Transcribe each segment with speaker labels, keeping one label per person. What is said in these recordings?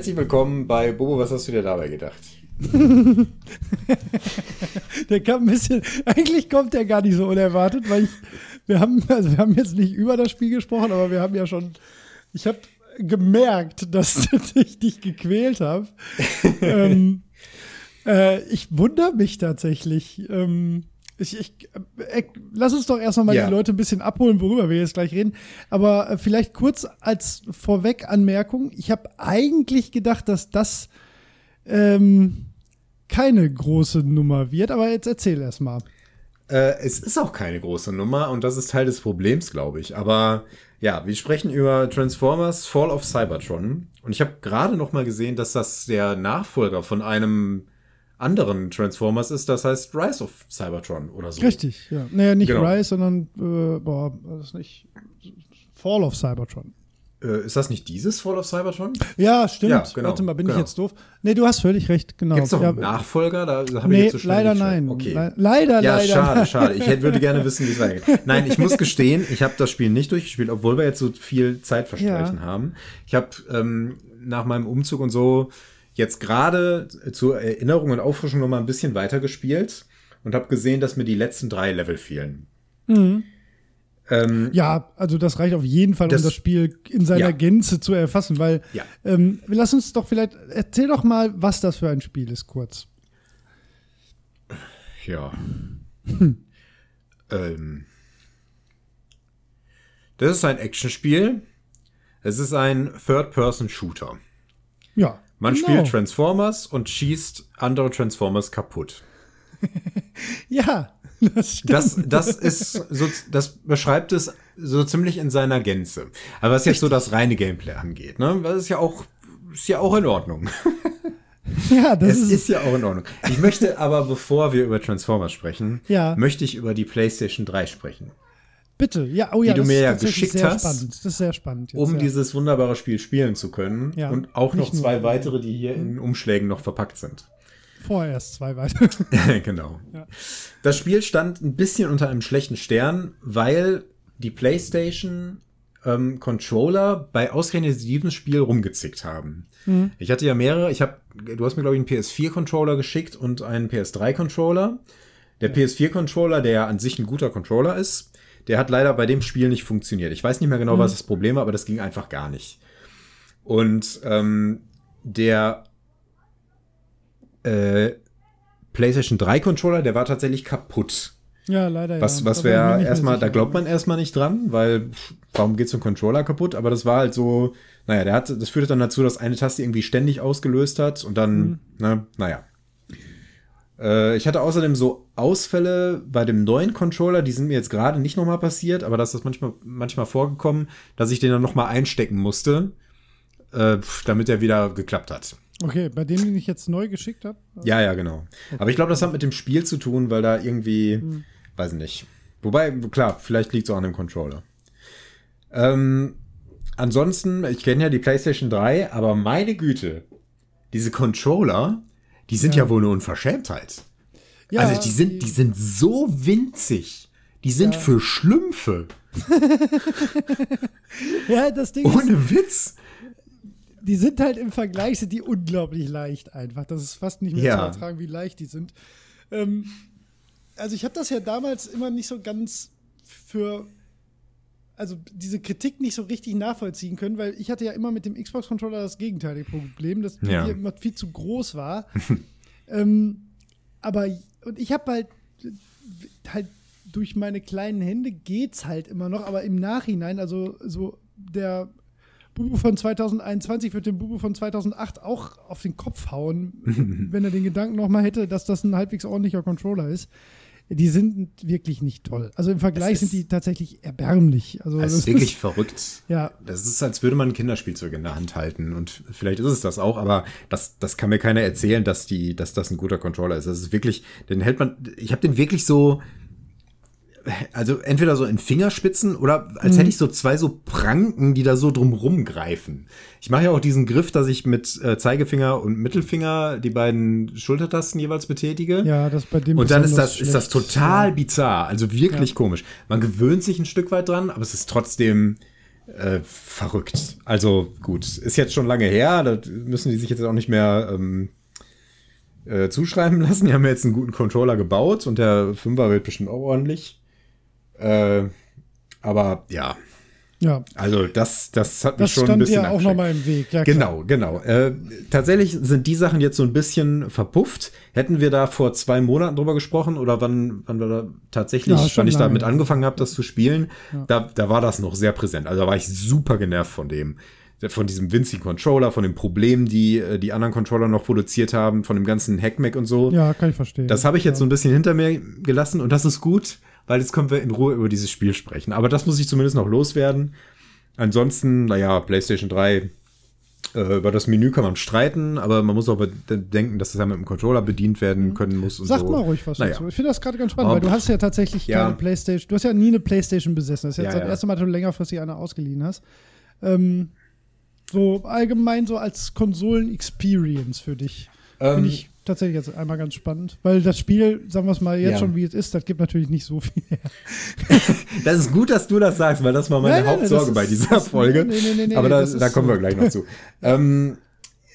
Speaker 1: Herzlich willkommen bei Bobo, was hast du dir dabei gedacht?
Speaker 2: der kam ein bisschen, eigentlich kommt der gar nicht so unerwartet, weil ich, wir haben, also wir haben jetzt nicht über das Spiel gesprochen, aber wir haben ja schon, ich habe gemerkt, dass ich dich gequält habe. ähm, äh, ich wundere mich tatsächlich. Ähm, ich, ich, äh, lass uns doch erst mal ja. die Leute ein bisschen abholen, worüber wir jetzt gleich reden. Aber äh, vielleicht kurz als Vorweg-Anmerkung. Ich habe eigentlich gedacht, dass das ähm, keine große Nummer wird, aber jetzt erzähl erst mal.
Speaker 1: Äh, es ist auch keine große Nummer und das ist Teil des Problems, glaube ich. Aber ja, wir sprechen über Transformers Fall of Cybertron und ich habe gerade noch mal gesehen, dass das der Nachfolger von einem anderen Transformers ist, das heißt Rise of Cybertron oder so.
Speaker 2: Richtig, ja. Naja, nicht genau. Rise, sondern äh, boah, das ist nicht Fall of Cybertron.
Speaker 1: Äh, ist das nicht dieses Fall of Cybertron?
Speaker 2: Ja, stimmt. Ja, genau, Warte mal, bin genau. ich jetzt doof? Nee, du hast völlig recht, genau.
Speaker 1: Gibt es noch
Speaker 2: ja,
Speaker 1: einen Nachfolger? Da, da
Speaker 2: nee, ich jetzt so leider nein.
Speaker 1: Okay.
Speaker 2: Le leider,
Speaker 1: ja,
Speaker 2: leider.
Speaker 1: schade, schade. Ich hätte, würde gerne wissen, wie es weitergeht. Nein, ich muss gestehen, ich habe das Spiel nicht durchgespielt, obwohl wir jetzt so viel Zeit verstreichen ja. haben. Ich habe ähm, nach meinem Umzug und so jetzt gerade zur Erinnerung und Auffrischung noch mal ein bisschen weiter gespielt und habe gesehen, dass mir die letzten drei Level fehlen.
Speaker 2: Mhm. Ähm, ja, also das reicht auf jeden Fall, das, um das Spiel in seiner ja. Gänze zu erfassen, weil ja. ähm, lass uns doch vielleicht, erzähl doch mal, was das für ein Spiel ist, kurz.
Speaker 1: Ja. Hm. Ähm, das ist ein Actionspiel. Es ist ein Third-Person-Shooter.
Speaker 2: Ja.
Speaker 1: Man genau. spielt Transformers und schießt andere Transformers kaputt.
Speaker 2: ja,
Speaker 1: das stimmt. Das, das ist so, das beschreibt es so ziemlich in seiner Gänze. Aber was jetzt so das reine Gameplay angeht, ne, das ist ja auch, ist ja auch in Ordnung.
Speaker 2: Ja, das
Speaker 1: es ist, ist ja auch in Ordnung. Ich möchte aber, bevor wir über Transformers sprechen, ja. möchte ich über die PlayStation 3 sprechen.
Speaker 2: Bitte, ja, oh ja,
Speaker 1: die du mir ja geschickt hast,
Speaker 2: spannend. das ist sehr spannend.
Speaker 1: Jetzt, um ja. dieses wunderbare Spiel spielen zu können ja, und auch noch zwei nur. weitere, die hier in Umschlägen noch verpackt sind.
Speaker 2: Vorerst zwei weitere.
Speaker 1: genau. Ja. Das Spiel stand ein bisschen unter einem schlechten Stern, weil die PlayStation ähm, Controller bei ausgerechnet diesem Spiel rumgezickt haben. Mhm. Ich hatte ja mehrere, ich habe, du hast mir glaube ich einen PS4 Controller geschickt und einen PS3 Controller. Der ja. PS4 Controller, der an sich ein guter Controller ist, der hat leider bei dem Spiel nicht funktioniert. Ich weiß nicht mehr genau, mhm. was das Problem war, aber das ging einfach gar nicht. Und ähm, der äh, PlayStation 3 Controller, der war tatsächlich kaputt.
Speaker 2: Ja, leider.
Speaker 1: Was,
Speaker 2: ja.
Speaker 1: was wäre erstmal, da glaubt man erstmal nicht dran, weil warum geht so ein Controller kaputt? Aber das war halt so, naja, der hat, das führte dann dazu, dass eine Taste irgendwie ständig ausgelöst hat und dann, mhm. ne, naja. Äh, ich hatte außerdem so Ausfälle bei dem neuen Controller, die sind mir jetzt gerade nicht nochmal passiert, aber das ist manchmal, manchmal vorgekommen, dass ich den dann nochmal einstecken musste, äh, damit er wieder geklappt hat.
Speaker 2: Okay, bei dem, den ich jetzt neu geschickt habe?
Speaker 1: Ja, ja, genau. Aber ich glaube, das hat mit dem Spiel zu tun, weil da irgendwie, hm. weiß nicht. Wobei, klar, vielleicht liegt es auch an dem Controller. Ähm, ansonsten, ich kenne ja die PlayStation 3, aber meine Güte, diese Controller, die sind ja, ja wohl eine Unverschämtheit. Ja, also die sind, die sind so winzig. Die sind ja. für Schlümpfe.
Speaker 2: ja, das Ding
Speaker 1: Ohne ist, Witz.
Speaker 2: Die sind halt im Vergleich, sind die unglaublich leicht einfach. Das ist fast nicht mehr ja. zu ertragen, wie leicht die sind. Ähm, also ich habe das ja damals immer nicht so ganz für also diese Kritik nicht so richtig nachvollziehen können, weil ich hatte ja immer mit dem Xbox-Controller das gegenteilige Problem, dass ja. die immer viel zu groß war. ähm, aber und ich habe halt halt durch meine kleinen Hände geht's halt immer noch, aber im Nachhinein, also so der Bubu von 2021 wird dem Bubu von 2008 auch auf den Kopf hauen, wenn er den Gedanken noch mal hätte, dass das ein halbwegs ordentlicher Controller ist die sind wirklich nicht toll. Also im Vergleich sind die tatsächlich erbärmlich. Also
Speaker 1: das ist wirklich ist, verrückt.
Speaker 2: Ja.
Speaker 1: Das ist, als würde man ein Kinderspielzeug in der Hand halten. Und vielleicht ist es das auch, aber das, das kann mir keiner erzählen, dass die, dass das ein guter Controller ist. Das ist wirklich, den hält man, ich habe den wirklich so, also entweder so in Fingerspitzen oder als mhm. hätte ich so zwei so Pranken, die da so drumrum greifen. Ich mache ja auch diesen Griff, dass ich mit äh, Zeigefinger und Mittelfinger die beiden Schultertasten jeweils betätige.
Speaker 2: Ja, das bei dem
Speaker 1: Und dann ist das, ist das total ja. bizarr, also wirklich ja. komisch. Man gewöhnt sich ein Stück weit dran, aber es ist trotzdem äh, verrückt. Also gut, ist jetzt schon lange her, da müssen die sich jetzt auch nicht mehr ähm, äh, zuschreiben lassen. Die haben jetzt einen guten Controller gebaut und der 5er wird bestimmt auch ordentlich. Äh, aber ja,
Speaker 2: ja.
Speaker 1: Also das, das hat
Speaker 2: das
Speaker 1: mich schon ein bisschen.
Speaker 2: Das stand ja auch nochmal im Weg. Ja,
Speaker 1: genau, genau. Äh, tatsächlich sind die Sachen jetzt so ein bisschen verpufft. Hätten wir da vor zwei Monaten drüber gesprochen oder wann, wann wir da tatsächlich, ja, wann ich lange, damit angefangen habe, das zu spielen, ja. da, da war das noch sehr präsent. Also da war ich super genervt von dem von diesem winzigen Controller, von den Problemen, die äh, die anderen Controller noch produziert haben, von dem ganzen Hackmack und so.
Speaker 2: Ja, kann ich verstehen.
Speaker 1: Das habe ich jetzt so ein bisschen hinter mir gelassen und das ist gut, weil jetzt können wir in Ruhe über dieses Spiel sprechen. Aber das muss ich zumindest noch loswerden. Ansonsten, naja, PlayStation 3, äh, über das Menü kann man streiten, aber man muss auch bedenken, dass das ja mit dem Controller bedient werden mhm. können muss. Und
Speaker 2: Sag
Speaker 1: so.
Speaker 2: mal ruhig was naja. dazu. Ich finde das gerade ganz spannend, um, weil du hast ja tatsächlich ja. keine PlayStation, du hast ja nie eine PlayStation besessen. Das ist jetzt ja, das erste Mal, dass du längerfristig eine ausgeliehen hast. Ähm, so allgemein so als Konsolen-Experience für dich. Ähm, ich tatsächlich jetzt einmal ganz spannend, weil das Spiel, sagen wir es mal jetzt ja. schon, wie es ist, das gibt natürlich nicht so viel.
Speaker 1: das ist gut, dass du das sagst, weil das war meine nein, nein, Hauptsorge bei dieser ist, Folge. Nee, Aber da, da kommen wir gleich noch zu. ähm,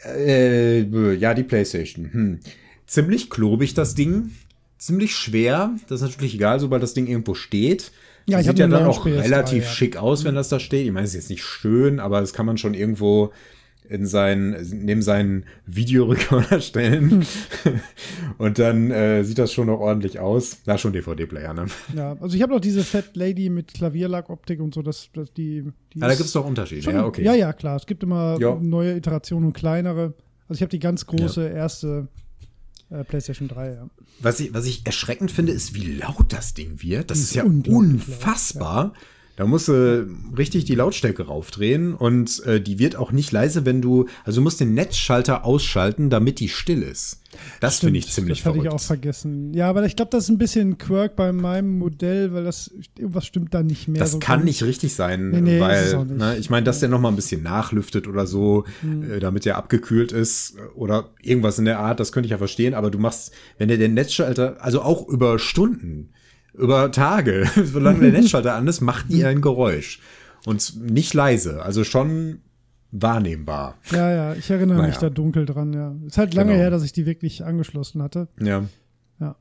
Speaker 1: äh, ja, die PlayStation. Hm. Ziemlich klobig das Ding. Ziemlich schwer. Das ist natürlich egal, sobald das Ding irgendwo steht. Ja, ich sieht ja dann auch relativ ja. schick aus, wenn das da steht. Ich meine, es ist jetzt nicht schön, aber das kann man schon irgendwo in seinen, neben seinen Videorekorder stellen. Und dann äh, sieht das schon noch ordentlich aus. Da schon DVD-Player, ne?
Speaker 2: Ja, also ich habe noch diese Fat Lady mit Klavierlackoptik und so, dass, dass die, die
Speaker 1: ah, da gibt es doch Unterschiede, schon, ja, okay.
Speaker 2: Ja, ja, klar. Es gibt immer ja. neue Iterationen und kleinere. Also ich habe die ganz große ja. erste äh, PlayStation 3, ja.
Speaker 1: Was ich, was ich erschreckend finde, ist, wie laut das Ding wird. Das, das ist, ja unfassbar. Laut, ja. Da musst du richtig die Lautstärke raufdrehen und äh, die wird auch nicht leise, wenn du, also du musst den Netzschalter ausschalten, damit die still ist. Das finde ich ziemlich
Speaker 2: Das hatte ich auch vergessen. Ja, aber ich glaube, das ist ein bisschen Quirk bei meinem Modell, weil das irgendwas stimmt da nicht mehr.
Speaker 1: Das
Speaker 2: so
Speaker 1: kann gut. nicht richtig sein, nee, nee, weil ne, ich meine, dass der noch mal ein bisschen nachlüftet oder so, hm. äh, damit der abgekühlt ist oder irgendwas in der Art, das könnte ich ja verstehen, aber du machst, wenn der den Netzschalter, also auch über Stunden über Tage, solange der Netzschalter an ist, macht die ein Geräusch. Und nicht leise, also schon wahrnehmbar.
Speaker 2: Ja, ja, ich erinnere naja. mich da dunkel dran, ja. Ist halt lange genau. her, dass ich die wirklich angeschlossen hatte.
Speaker 1: Ja.
Speaker 2: Ja.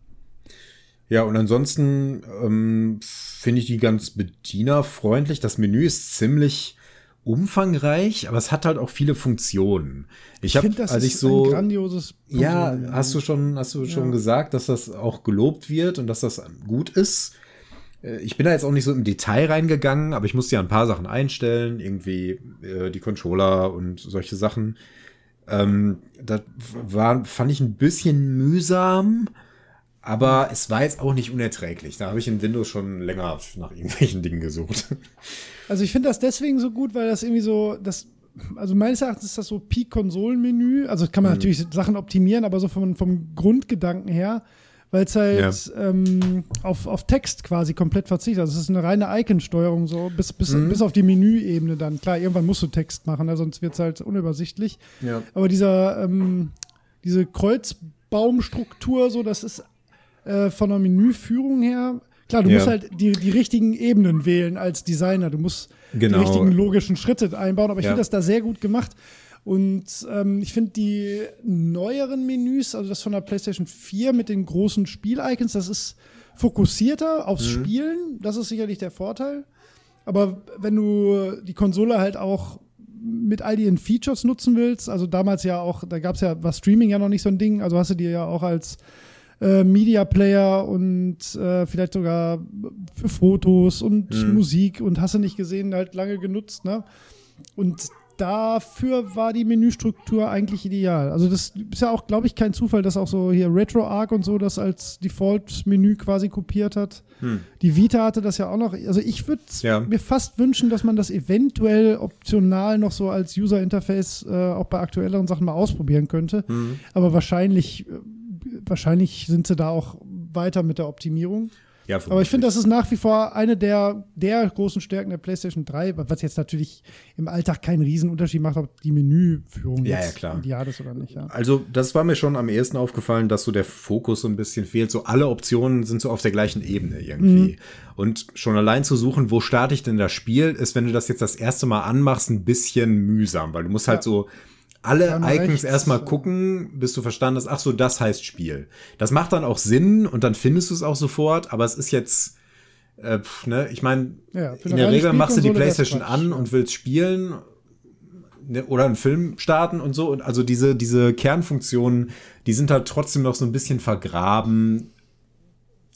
Speaker 1: Ja, und ansonsten ähm, finde ich die ganz bedienerfreundlich. Das Menü ist ziemlich umfangreich, aber es hat halt auch viele Funktionen. Ich, ich habe, als ich so,
Speaker 2: ein grandioses.
Speaker 1: Konsum, ja, hast du schon, hast du schon gesagt, dass das auch gelobt wird und dass das gut ist. Äh, ich bin da jetzt auch nicht so im Detail reingegangen, aber ich musste ja ein paar Sachen einstellen, irgendwie äh, die Controller und solche Sachen. Ähm, das war, fand ich ein bisschen mühsam, aber es war jetzt auch nicht unerträglich. Da habe ich in Windows schon länger nach irgendwelchen Dingen gesucht.
Speaker 2: Also ich finde das deswegen so gut, weil das irgendwie so, das, also meines Erachtens ist das so Peak-Konsolenmenü. Also kann man mhm. natürlich Sachen optimieren, aber so vom, vom Grundgedanken her, weil es halt ja. ähm, auf, auf Text quasi komplett verzichtet. Also es ist eine reine Icon-Steuerung, so bis, bis, mhm. bis auf die Menüebene dann. Klar, irgendwann musst du Text machen, also sonst wird es halt unübersichtlich. Ja. Aber dieser, ähm, diese Kreuzbaumstruktur, so, das ist äh, von der Menüführung her. Klar, du ja. musst halt die, die richtigen Ebenen wählen als Designer. Du musst genau. die richtigen logischen Schritte einbauen, aber ich ja. finde das da sehr gut gemacht. Und ähm, ich finde die neueren Menüs, also das von der PlayStation 4 mit den großen Spiel-Icons, das ist fokussierter aufs mhm. Spielen. Das ist sicherlich der Vorteil. Aber wenn du die Konsole halt auch mit all ihren Features nutzen willst, also damals ja auch, da gab es ja, war Streaming ja noch nicht so ein Ding, also hast du dir ja auch als äh, Media Player und äh, vielleicht sogar für Fotos und mhm. Musik und hast du nicht gesehen, halt lange genutzt, ne? Und dafür war die Menüstruktur eigentlich ideal. Also das ist ja auch, glaube ich, kein Zufall, dass auch so hier RetroArch und so das als Default-Menü quasi kopiert hat. Hm. Die Vita hatte das ja auch noch. Also ich würde ja. mir fast wünschen, dass man das eventuell optional noch so als User-Interface äh, auch bei aktuelleren Sachen mal ausprobieren könnte. Hm. Aber wahrscheinlich äh, wahrscheinlich sind sie da auch weiter mit der Optimierung. Ja, Aber ich finde, das ist nach wie vor eine der, der großen Stärken der PlayStation 3, was jetzt natürlich im Alltag keinen Riesenunterschied macht, ob die Menüführung
Speaker 1: ja, ja, klar.
Speaker 2: ideal ist oder nicht. Ja.
Speaker 1: Also, das war mir schon am ehesten aufgefallen, dass so der Fokus so ein bisschen fehlt. So alle Optionen sind so auf der gleichen Ebene irgendwie. Mhm. Und schon allein zu suchen, wo starte ich denn das Spiel, ist, wenn du das jetzt das erste Mal anmachst, ein bisschen mühsam, weil du musst halt so alle Icons rechts, erstmal gucken, bis du verstanden hast, ach so, das heißt Spiel. Das macht dann auch Sinn und dann findest du es auch sofort, aber es ist jetzt, äh, ne, ich meine, ja, in der Regel machst du die Playstation an und willst spielen ne, oder einen Film starten und so. Und also diese, diese Kernfunktionen, die sind halt trotzdem noch so ein bisschen vergraben.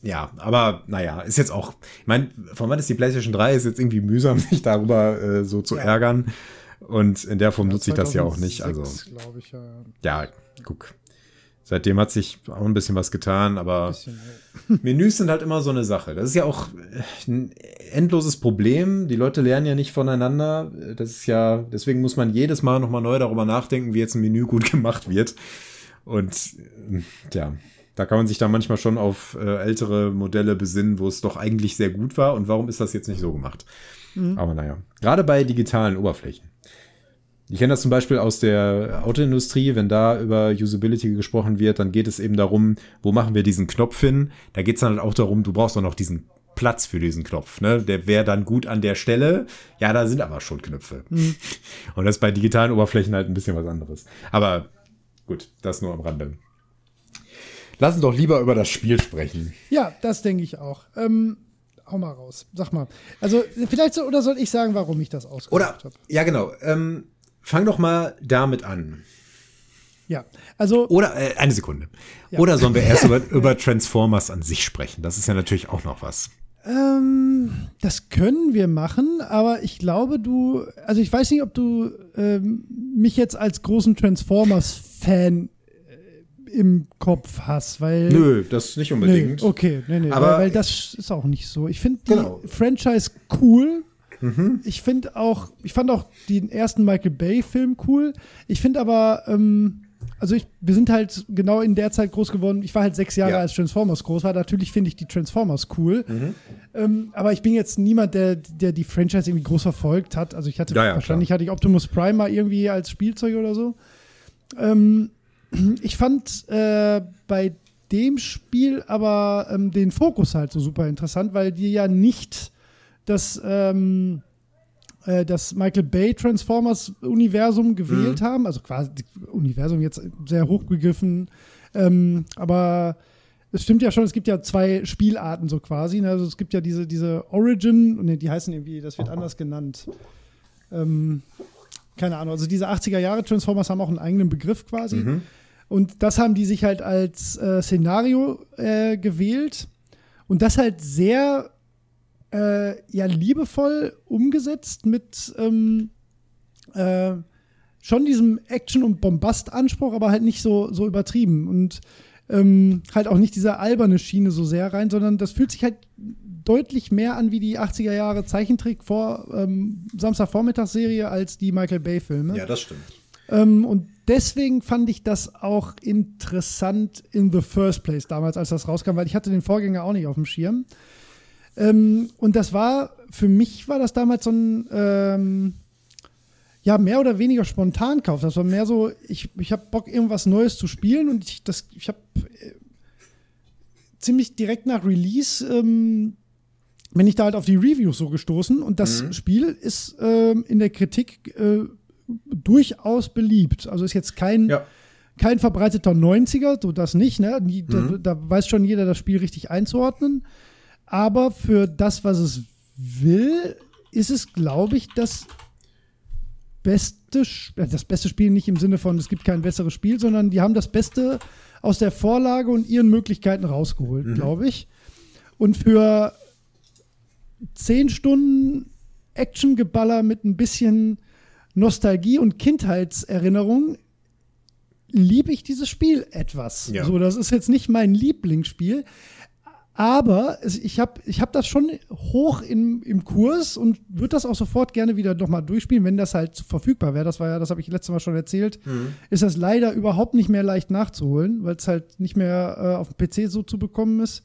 Speaker 1: Ja, aber naja, ist jetzt auch, ich meine, von wann ist die PlayStation 3? Ist jetzt irgendwie mühsam, sich darüber äh, so zu ja. ärgern. Und in der Form ja, nutze ich das ja auch nicht. Also, ich, ja. ja, guck. Seitdem hat sich auch ein bisschen was getan, aber bisschen, ja. Menüs sind halt immer so eine Sache. Das ist ja auch ein endloses Problem. Die Leute lernen ja nicht voneinander. Das ist ja, deswegen muss man jedes Mal nochmal neu darüber nachdenken, wie jetzt ein Menü gut gemacht wird. Und ja, da kann man sich dann manchmal schon auf äh, ältere Modelle besinnen, wo es doch eigentlich sehr gut war. Und warum ist das jetzt nicht so gemacht? Mhm. Aber naja, gerade bei digitalen Oberflächen. Ich kenne das zum Beispiel aus der Autoindustrie, wenn da über Usability gesprochen wird, dann geht es eben darum, wo machen wir diesen Knopf hin? Da geht es dann halt auch darum, du brauchst auch noch diesen Platz für diesen Knopf. Ne? Der wäre dann gut an der Stelle. Ja, da sind aber schon Knöpfe. Mhm. Und das ist bei digitalen Oberflächen halt ein bisschen was anderes. Aber gut, das nur am Rande. Lass uns doch lieber über das Spiel sprechen.
Speaker 2: Ja, das denke ich auch. Ähm, hau mal raus. Sag mal. Also, vielleicht so, oder soll ich sagen, warum ich das ausgesucht habe?
Speaker 1: Ja, genau. Ähm, fang doch mal damit an.
Speaker 2: Ja, also.
Speaker 1: Oder, äh, eine Sekunde. Ja. Oder sollen wir erst über, über Transformers an sich sprechen? Das ist ja natürlich auch noch was.
Speaker 2: Ähm, das können wir machen, aber ich glaube, du, also ich weiß nicht, ob du ähm, mich jetzt als großen Transformers-Fan im Kopf hast, weil.
Speaker 1: Nö, das nicht unbedingt.
Speaker 2: Nee, okay, nee, nee, aber weil, weil das ist auch nicht so. Ich finde die genau. Franchise cool, Mhm. Ich finde auch, ich fand auch den ersten Michael Bay-Film cool. Ich finde aber, ähm, also ich, wir sind halt genau in der Zeit groß geworden. Ich war halt sechs Jahre ja. als Transformers groß war. Natürlich finde ich die Transformers cool. Mhm. Ähm, aber ich bin jetzt niemand, der, der die Franchise irgendwie groß verfolgt hat. Also ich hatte ja, ja, wahrscheinlich klar. hatte ich Optimus Prime mal irgendwie als Spielzeug oder so. Ähm, ich fand äh, bei dem Spiel aber ähm, den Fokus halt so super interessant, weil die ja nicht das, ähm, äh, das Michael Bay Transformers Universum gewählt mhm. haben. Also quasi Universum jetzt sehr hochgegriffen. Ähm, aber es stimmt ja schon, es gibt ja zwei Spielarten so quasi. Ne? Also es gibt ja diese, diese Origin, ne, die heißen irgendwie, das wird anders genannt. Ähm, keine Ahnung, also diese 80er Jahre Transformers haben auch einen eigenen Begriff quasi. Mhm. Und das haben die sich halt als äh, Szenario äh, gewählt. Und das halt sehr äh, ja liebevoll umgesetzt mit ähm, äh, schon diesem Action- und Bombast-Anspruch, aber halt nicht so, so übertrieben und ähm, halt auch nicht diese alberne Schiene so sehr rein, sondern das fühlt sich halt deutlich mehr an wie die 80er Jahre Zeichentrick vor ähm, Samstagvormittagsserie als die Michael Bay-Filme.
Speaker 1: Ja, das stimmt.
Speaker 2: Ähm, und deswegen fand ich das auch interessant in the first place damals, als das rauskam, weil ich hatte den Vorgänger auch nicht auf dem Schirm. Ähm, und das war, für mich war das damals so ein, ähm, ja, mehr oder weniger Spontankauf. Das war mehr so, ich, ich habe Bock, irgendwas Neues zu spielen und ich, ich habe äh, ziemlich direkt nach Release ähm, bin ich da halt auf die Reviews so gestoßen und das mhm. Spiel ist ähm, in der Kritik äh, durchaus beliebt. Also ist jetzt kein, ja. kein verbreiteter 90er, so das nicht, ne? Die, mhm. da, da, weiß schon jeder, das Spiel richtig einzuordnen. Aber für das, was es will, ist es, glaube ich, das beste, äh, das beste Spiel nicht im Sinne von, es gibt kein besseres Spiel, sondern die haben das Beste aus der Vorlage und ihren Möglichkeiten rausgeholt, mhm. glaube ich. Und für zehn Stunden Actiongeballer mit ein bisschen Nostalgie und Kindheitserinnerung liebe ich dieses Spiel etwas. Ja. So, das ist jetzt nicht mein Lieblingsspiel, aber ich habe ich hab das schon hoch im, im Kurs und würde das auch sofort gerne wieder nochmal durchspielen, wenn das halt verfügbar wäre. Das war ja, das habe ich letztes Mal schon erzählt. Mhm. Ist das leider überhaupt nicht mehr leicht nachzuholen, weil es halt nicht mehr äh, auf dem PC so zu bekommen ist.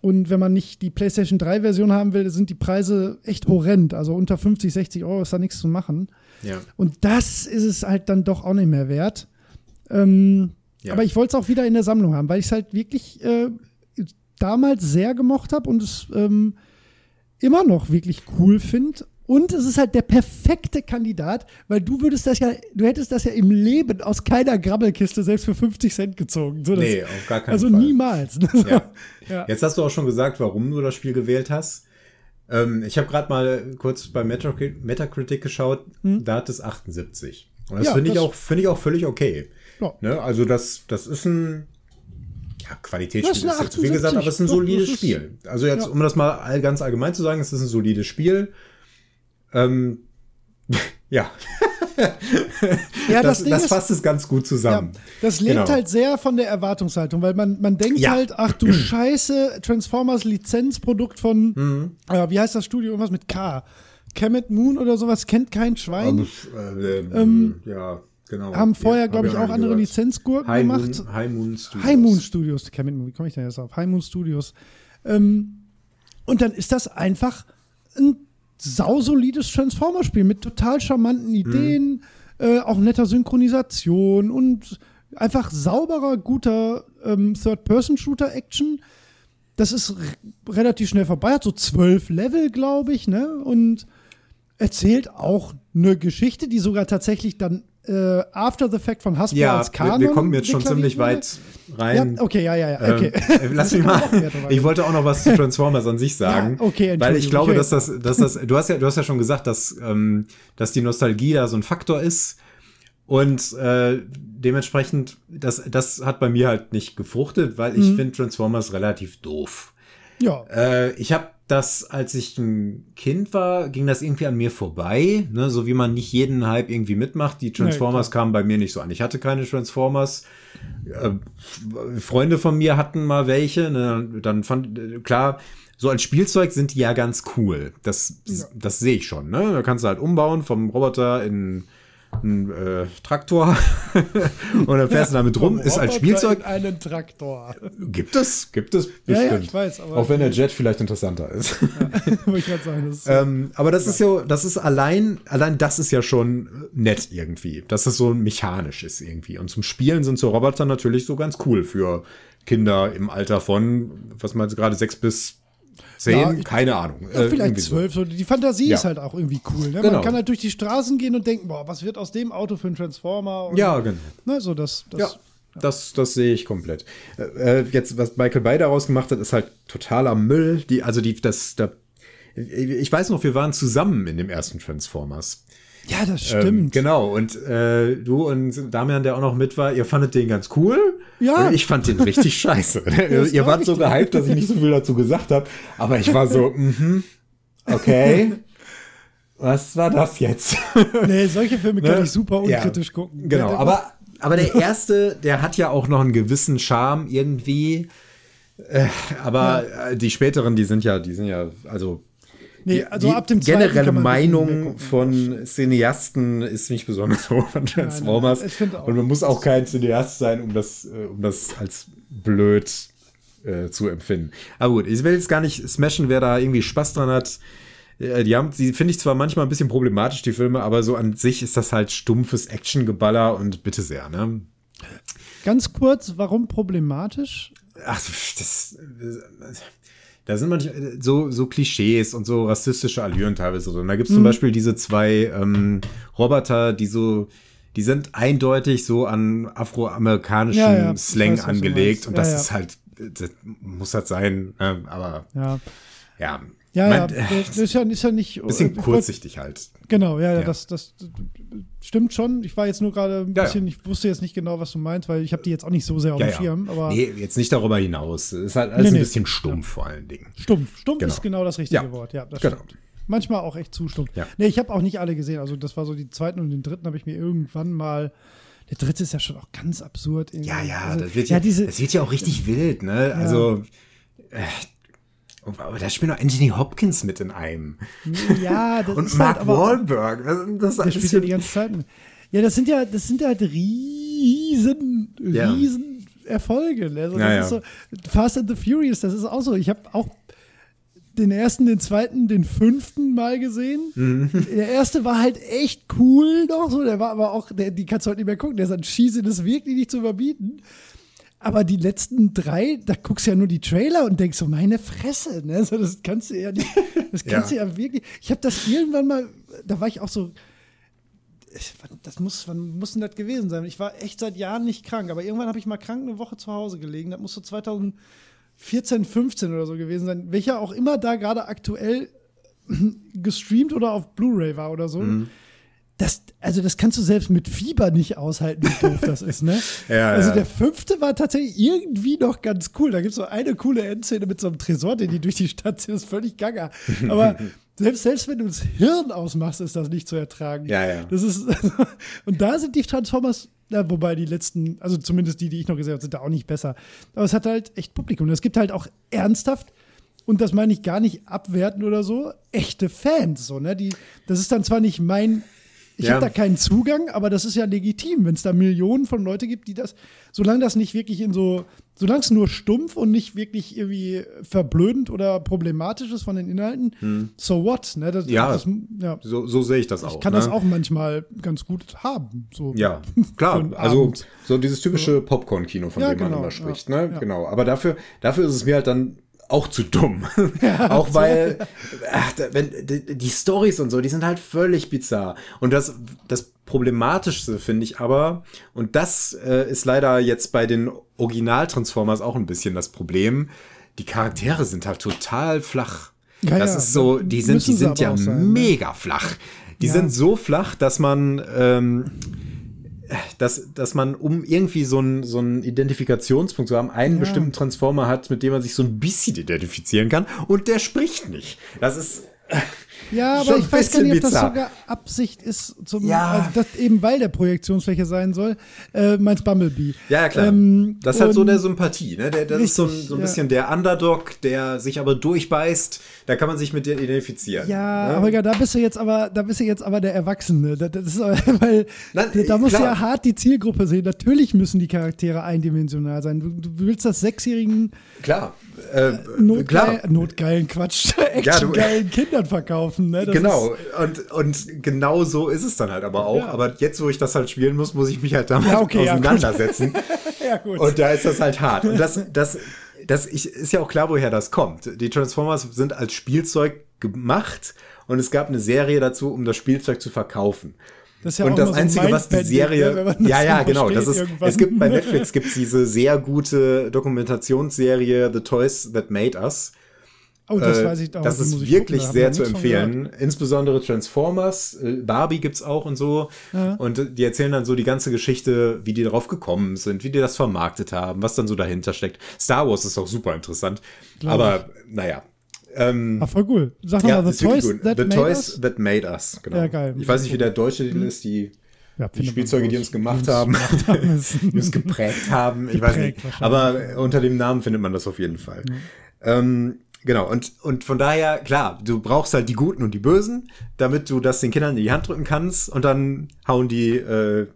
Speaker 2: Und wenn man nicht die PlayStation 3-Version haben will, sind die Preise echt horrend. Also unter 50, 60 Euro ist da nichts zu machen.
Speaker 1: Ja.
Speaker 2: Und das ist es halt dann doch auch nicht mehr wert. Ähm, ja. Aber ich wollte es auch wieder in der Sammlung haben, weil ich es halt wirklich äh, damals sehr gemocht habe und es ähm, immer noch wirklich cool finde. Und es ist halt der perfekte Kandidat, weil du würdest das ja, du hättest das ja im Leben aus keiner Grabbelkiste selbst für 50 Cent gezogen. So,
Speaker 1: nee, auf gar keinen
Speaker 2: also
Speaker 1: Fall.
Speaker 2: Also niemals.
Speaker 1: Ja. ja. Jetzt hast du auch schon gesagt, warum du das Spiel gewählt hast. Ähm, ich habe gerade mal kurz bei Metacritic geschaut, hm? da hat es 78. Und das ja, finde ich, auch, ich auch völlig okay. Ne? Also das, das ist ein ja, Qualitätsspiel ist, ist zu viel gesagt, aber es ist ein solides ist, Spiel. Also jetzt, ja. um das mal ganz allgemein zu sagen, es ist ein solides Spiel. Ähm, ja. ja, das, das, das fasst ist, es ganz gut zusammen. Ja,
Speaker 2: das lebt genau. halt sehr von der Erwartungshaltung, weil man, man denkt ja. halt, ach du Scheiße, Transformers Lizenzprodukt von, mhm. äh, wie heißt das Studio, irgendwas mit K. Kemet Moon oder sowas, kennt kein Schwein.
Speaker 1: Ähm, äh, ähm, ja, genau.
Speaker 2: Haben vorher, ja, glaube ich, auch andere Lizenzgurken
Speaker 1: High
Speaker 2: gemacht.
Speaker 1: Moon, High Moon Studios.
Speaker 2: High Moon Studios, wie komme ich denn jetzt auf? High Moon Studios. Ähm, und dann ist das einfach ein sausolides Transformer-Spiel mit total charmanten Ideen, mhm. äh, auch netter Synchronisation und einfach sauberer, guter ähm, Third-Person-Shooter-Action. Das ist relativ schnell vorbei, hat so zwölf Level, glaube ich, ne? Und erzählt auch eine Geschichte, die sogar tatsächlich dann äh, After the Fact von Hasbro
Speaker 1: ja,
Speaker 2: als Kanon
Speaker 1: wir, wir kommen jetzt schon ziemlich weit rein.
Speaker 2: Ja, okay, ja, ja, ja. Okay.
Speaker 1: Ähm, lass mich mal. ich wollte auch noch was zu Transformers an sich sagen.
Speaker 2: Ja, okay,
Speaker 1: weil ich glaube, dass das, dass das, du hast ja, du hast ja schon gesagt, dass, ähm, dass die Nostalgie da so ein Faktor ist. Und äh, dementsprechend, das, das hat bei mir halt nicht gefruchtet, weil ich mhm. finde Transformers relativ doof.
Speaker 2: Ja.
Speaker 1: Äh, ich habe das, als ich ein Kind war, ging das irgendwie an mir vorbei, ne? so wie man nicht jeden Hype irgendwie mitmacht. Die Transformers nee, kamen bei mir nicht so an. Ich hatte keine Transformers. Äh, Freunde von mir hatten mal welche. Ne? Dann fand, klar, so als Spielzeug sind die ja ganz cool. Das, ja. das sehe ich schon. Ne? Da kannst du halt umbauen vom Roboter in ein äh, Traktor und dann fährst du damit rum. Ist als Spielzeug.
Speaker 2: einen Traktor.
Speaker 1: Gibt es, gibt es
Speaker 2: bestimmt. Ja, ja, ich weiß,
Speaker 1: Auch wenn der Jet vielleicht interessanter ist.
Speaker 2: Ja, ich sagen, das
Speaker 1: ähm, aber das ist ja, das ist allein, allein das ist ja schon nett irgendwie, dass es so mechanisch ist irgendwie. Und zum Spielen sind so Roboter natürlich so ganz cool für Kinder im Alter von, was meinst du gerade, sechs bis Zehn? Ja, keine Ahnung.
Speaker 2: Ja, vielleicht zwölf. So. Die Fantasie ja. ist halt auch irgendwie cool. Ne? Genau. Man kann halt durch die Straßen gehen und denken, boah, was wird aus dem Auto für ein Transformer? Und,
Speaker 1: ja, genau.
Speaker 2: Ne, so das, das,
Speaker 1: ja. Das, das sehe ich komplett. Äh, jetzt, was Michael Bay daraus gemacht hat, ist halt totaler Müll. Die, also die, das, da, ich weiß noch, wir waren zusammen in dem ersten Transformers.
Speaker 2: Ja, das ähm, stimmt. Ähm,
Speaker 1: genau. Und äh, du und Damian, der auch noch mit war, ihr fandet den ganz cool.
Speaker 2: Ja.
Speaker 1: Ich fand den richtig scheiße. ihr wart so gehypt, dass ich nicht so viel dazu gesagt habe. Aber ich war so, mhm, okay. Was war das jetzt?
Speaker 2: nee, solche Filme kann ne? ich super unkritisch ja, gucken.
Speaker 1: Genau, aber, aber der erste, der hat ja auch noch einen gewissen Charme irgendwie. Äh, aber ja. die späteren, die sind ja, die sind ja, also
Speaker 2: Nee, also die ab dem
Speaker 1: generelle Meinung von Cineasten ist nicht besonders hoch von Transformers. Nein, nein, und man muss auch kein Cineast sein, um das, äh, um das als blöd äh, zu empfinden. Aber gut, ich will jetzt gar nicht smashen, wer da irgendwie Spaß dran hat. Äh, die haben, die finde ich zwar manchmal ein bisschen problematisch, die Filme, aber so an sich ist das halt stumpfes Actiongeballer und bitte sehr, ne?
Speaker 2: Ganz kurz, warum problematisch?
Speaker 1: Ach, das, da sind manchmal so, so Klischees und so rassistische Allüren teilweise drin. Da gibt es mhm. zum Beispiel diese zwei ähm, Roboter, die so, die sind eindeutig so an afroamerikanischen ja, ja. Slang weiß, angelegt. Und das ist halt, das muss halt sein, ne? aber
Speaker 2: ja.
Speaker 1: ja.
Speaker 2: Ja, mein, ja, das ist ja, ist ja nicht.
Speaker 1: Bisschen kurzsichtig halt.
Speaker 2: Genau, ja, ja, Das, das stimmt schon. Ich war jetzt nur gerade ein bisschen, ich wusste jetzt nicht genau, was du meinst, weil ich habe die jetzt auch nicht so sehr auf dem Schirm. Aber
Speaker 1: nee, jetzt nicht darüber hinaus. Es ist halt alles nee, nee. ein bisschen stumpf vor allen Dingen.
Speaker 2: Stumpf. Stumpf genau. ist genau das richtige Wort, ja. Das
Speaker 1: genau.
Speaker 2: stimmt. Manchmal auch echt zu stumpf.
Speaker 1: Ja.
Speaker 2: Nee, ich habe auch nicht alle gesehen. Also das war so die zweiten und den dritten habe ich mir irgendwann mal der dritte ist ja schon auch ganz absurd.
Speaker 1: Irgendwie. Ja, ja, also, das, wird ja, ja diese, das wird ja auch richtig wild, ne? Ja. Also, äh, aber da spielt noch Anthony Hopkins mit in einem.
Speaker 2: Ja,
Speaker 1: das Und ist Mark halt, Wahlberg. Das,
Speaker 2: das der spielt ja die ganze Zeit mit. Ja, das sind ja, das sind halt riesen, riesen Erfolgen. Also
Speaker 1: Ja, ja.
Speaker 2: so, Fast and the Furious, das ist auch so. Ich habe auch den ersten, den zweiten, den fünften Mal gesehen.
Speaker 1: Mhm.
Speaker 2: Der erste war halt echt cool noch so, der war aber auch, der, die kannst du heute nicht mehr gucken, der ist an Schieße, das ist wirklich nicht zu überbieten. Aber die letzten drei, da guckst du ja nur die Trailer und denkst so, meine Fresse, ne? So, das kannst du ja nicht, das kannst
Speaker 1: Ja.
Speaker 2: du ja wirklich. Ich habe das irgendwann mal, da war ich auch so, das muss, wann muss denn das gewesen sein? Ich war echt seit Jahren nicht krank, aber irgendwann habe ich mal krank eine Woche zu Hause gelegen. Das muss so 2014, 15 oder so gewesen sein. Welcher auch immer da gerade aktuell gestreamt oder auf Blu-ray war oder so.
Speaker 1: Mhm.
Speaker 2: Das, also das kannst du selbst mit Fieber nicht aushalten, wie doof das ist, ne?
Speaker 1: Ja,
Speaker 2: also
Speaker 1: ja.
Speaker 2: der fünfte war tatsächlich irgendwie noch ganz cool. Da gibt es so eine coole Endszene mit so einem Tresor, den die durch die Stadt ziehen, das ist völlig gaga. Aber selbst, selbst wenn du das Hirn ausmachst, ist das nicht zu ertragen.
Speaker 1: Ja, ja.
Speaker 2: Das ist, und da sind die Transformers, ja, wobei die letzten, also zumindest die, die ich noch gesehen habe, sind da auch nicht besser. Aber es hat halt echt Publikum. Es gibt halt auch ernsthaft, und das meine ich gar nicht abwerten oder so, echte Fans. So, ne? die, das ist dann zwar nicht mein, ich
Speaker 1: Ja.
Speaker 2: habe da keinen Zugang, aber das ist ja legitim, wenn es da Millionen von Leute gibt, die das, solange das nicht wirklich in so, solange es nur stumpf und nicht wirklich irgendwie verblödend oder problematisch ist von den Inhalten, so what? Ne? Das,
Speaker 1: Hm. Ja.
Speaker 2: das, ja.
Speaker 1: So, so sehe ich das auch.
Speaker 2: Ich kann
Speaker 1: ne?
Speaker 2: das auch manchmal ganz gut haben. So.
Speaker 1: Ja, klar. Also
Speaker 2: Abend.
Speaker 1: so dieses typische Popcorn-Kino, von
Speaker 2: Ja,
Speaker 1: dem man
Speaker 2: genau,
Speaker 1: immer spricht. ne? Genau. Aber dafür, dafür ist es mir halt dann auch zu dumm. auch weil, ach, wenn, die, die Stories und so, die sind halt völlig bizarr. Und das, das Problematischste finde ich aber, und das äh, ist leider jetzt bei den Original-Transformers auch ein bisschen das Problem, die Charaktere sind halt total flach.
Speaker 2: Ja,
Speaker 1: das
Speaker 2: ja,
Speaker 1: ist so, die sind, die sind ja
Speaker 2: sein, ne?
Speaker 1: mega flach. Die
Speaker 2: Ja.
Speaker 1: sind so flach, dass man, ähm, dass, dass man, um irgendwie so einen so einen Identifikationspunkt zu haben, einen
Speaker 2: Ja.
Speaker 1: bestimmten Transformer hat, mit dem man sich so ein bisschen identifizieren kann und der spricht nicht. Das ist
Speaker 2: Ja, aber ich weiß gar nicht, ob das
Speaker 1: bizarr.
Speaker 2: sogar Absicht ist, zum,
Speaker 1: Ja.
Speaker 2: also das eben weil der Projektionsfläche sein soll, äh, meins Bumblebee.
Speaker 1: Ja, ja, klar.
Speaker 2: Ähm,
Speaker 1: das ist halt so der Sympathie, ne? Der, das ist so ein,
Speaker 2: Richtig,
Speaker 1: so ein
Speaker 2: ja.
Speaker 1: bisschen der Underdog, der sich aber durchbeißt. Da kann man sich mit dir identifizieren.
Speaker 2: Ja,
Speaker 1: ne?
Speaker 2: aber da bist du jetzt aber, da bist du jetzt aber der Erwachsene. Das, das ist weil
Speaker 1: Nein,
Speaker 2: da, du
Speaker 1: klar.
Speaker 2: ja hart die Zielgruppe sehen. Natürlich müssen die Charaktere eindimensional sein. Du, du willst das sechsjährigen
Speaker 1: Klar. Äh,
Speaker 2: Notgeil, notgeilen Quatsch,
Speaker 1: Ja,
Speaker 2: actiongeilen Kindern verkaufen. Ne?
Speaker 1: Genau, und, und genau so ist es dann halt aber auch.
Speaker 2: Ja.
Speaker 1: Aber jetzt, wo ich das halt spielen muss, muss ich mich halt damit
Speaker 2: Ja, okay, ja, gut.
Speaker 1: auseinandersetzen.
Speaker 2: ja, gut.
Speaker 1: Und da ist das halt hart. Und das, das, das ich, ist ja auch klar, woher das kommt. Die Transformers sind als Spielzeug gemacht und es gab eine Serie dazu, um das Spielzeug zu verkaufen.
Speaker 2: Das ist ja
Speaker 1: und das
Speaker 2: immer so
Speaker 1: Einzige, was die Serie.
Speaker 2: ne, das
Speaker 1: ja, ja,
Speaker 2: dann
Speaker 1: genau. Das ist,
Speaker 2: irgendwann.
Speaker 1: es gibt bei Netflix gibt's diese sehr gute Dokumentationsserie The Toys That Made Us.
Speaker 2: oh, das
Speaker 1: Äh,
Speaker 2: weiß ich auch.
Speaker 1: Das ist wirklich
Speaker 2: gucken,
Speaker 1: sehr zu empfehlen. Insbesondere Transformers, äh, Barbie gibt's auch und so. Und äh, die erzählen dann so die ganze Geschichte, wie die darauf gekommen sind, wie die das vermarktet haben, was dann so dahinter steckt. Star Wars ist auch super interessant. Aber naja. Ähm,
Speaker 2: Ah, voll cool. Sag
Speaker 1: ja,
Speaker 2: The Toys
Speaker 1: gut.
Speaker 2: That
Speaker 1: The
Speaker 2: Made
Speaker 1: Toys
Speaker 2: Us?
Speaker 1: That Made Us. Genau.
Speaker 2: Ja, geil.
Speaker 1: Ich weiß nicht, wie der deutsche Titel ist, die
Speaker 2: Ja,
Speaker 1: die Spielzeuge, die uns gemacht
Speaker 2: uns
Speaker 1: haben,
Speaker 2: gemacht haben,
Speaker 1: die uns geprägt haben. Ich weiß nicht. Aber unter dem Namen findet man das auf jeden Fall. Ähm, genau. Und, und von daher, klar, du brauchst halt die Guten und die Bösen, damit du das den Kindern in die Hand drücken kannst und dann hauen die äh,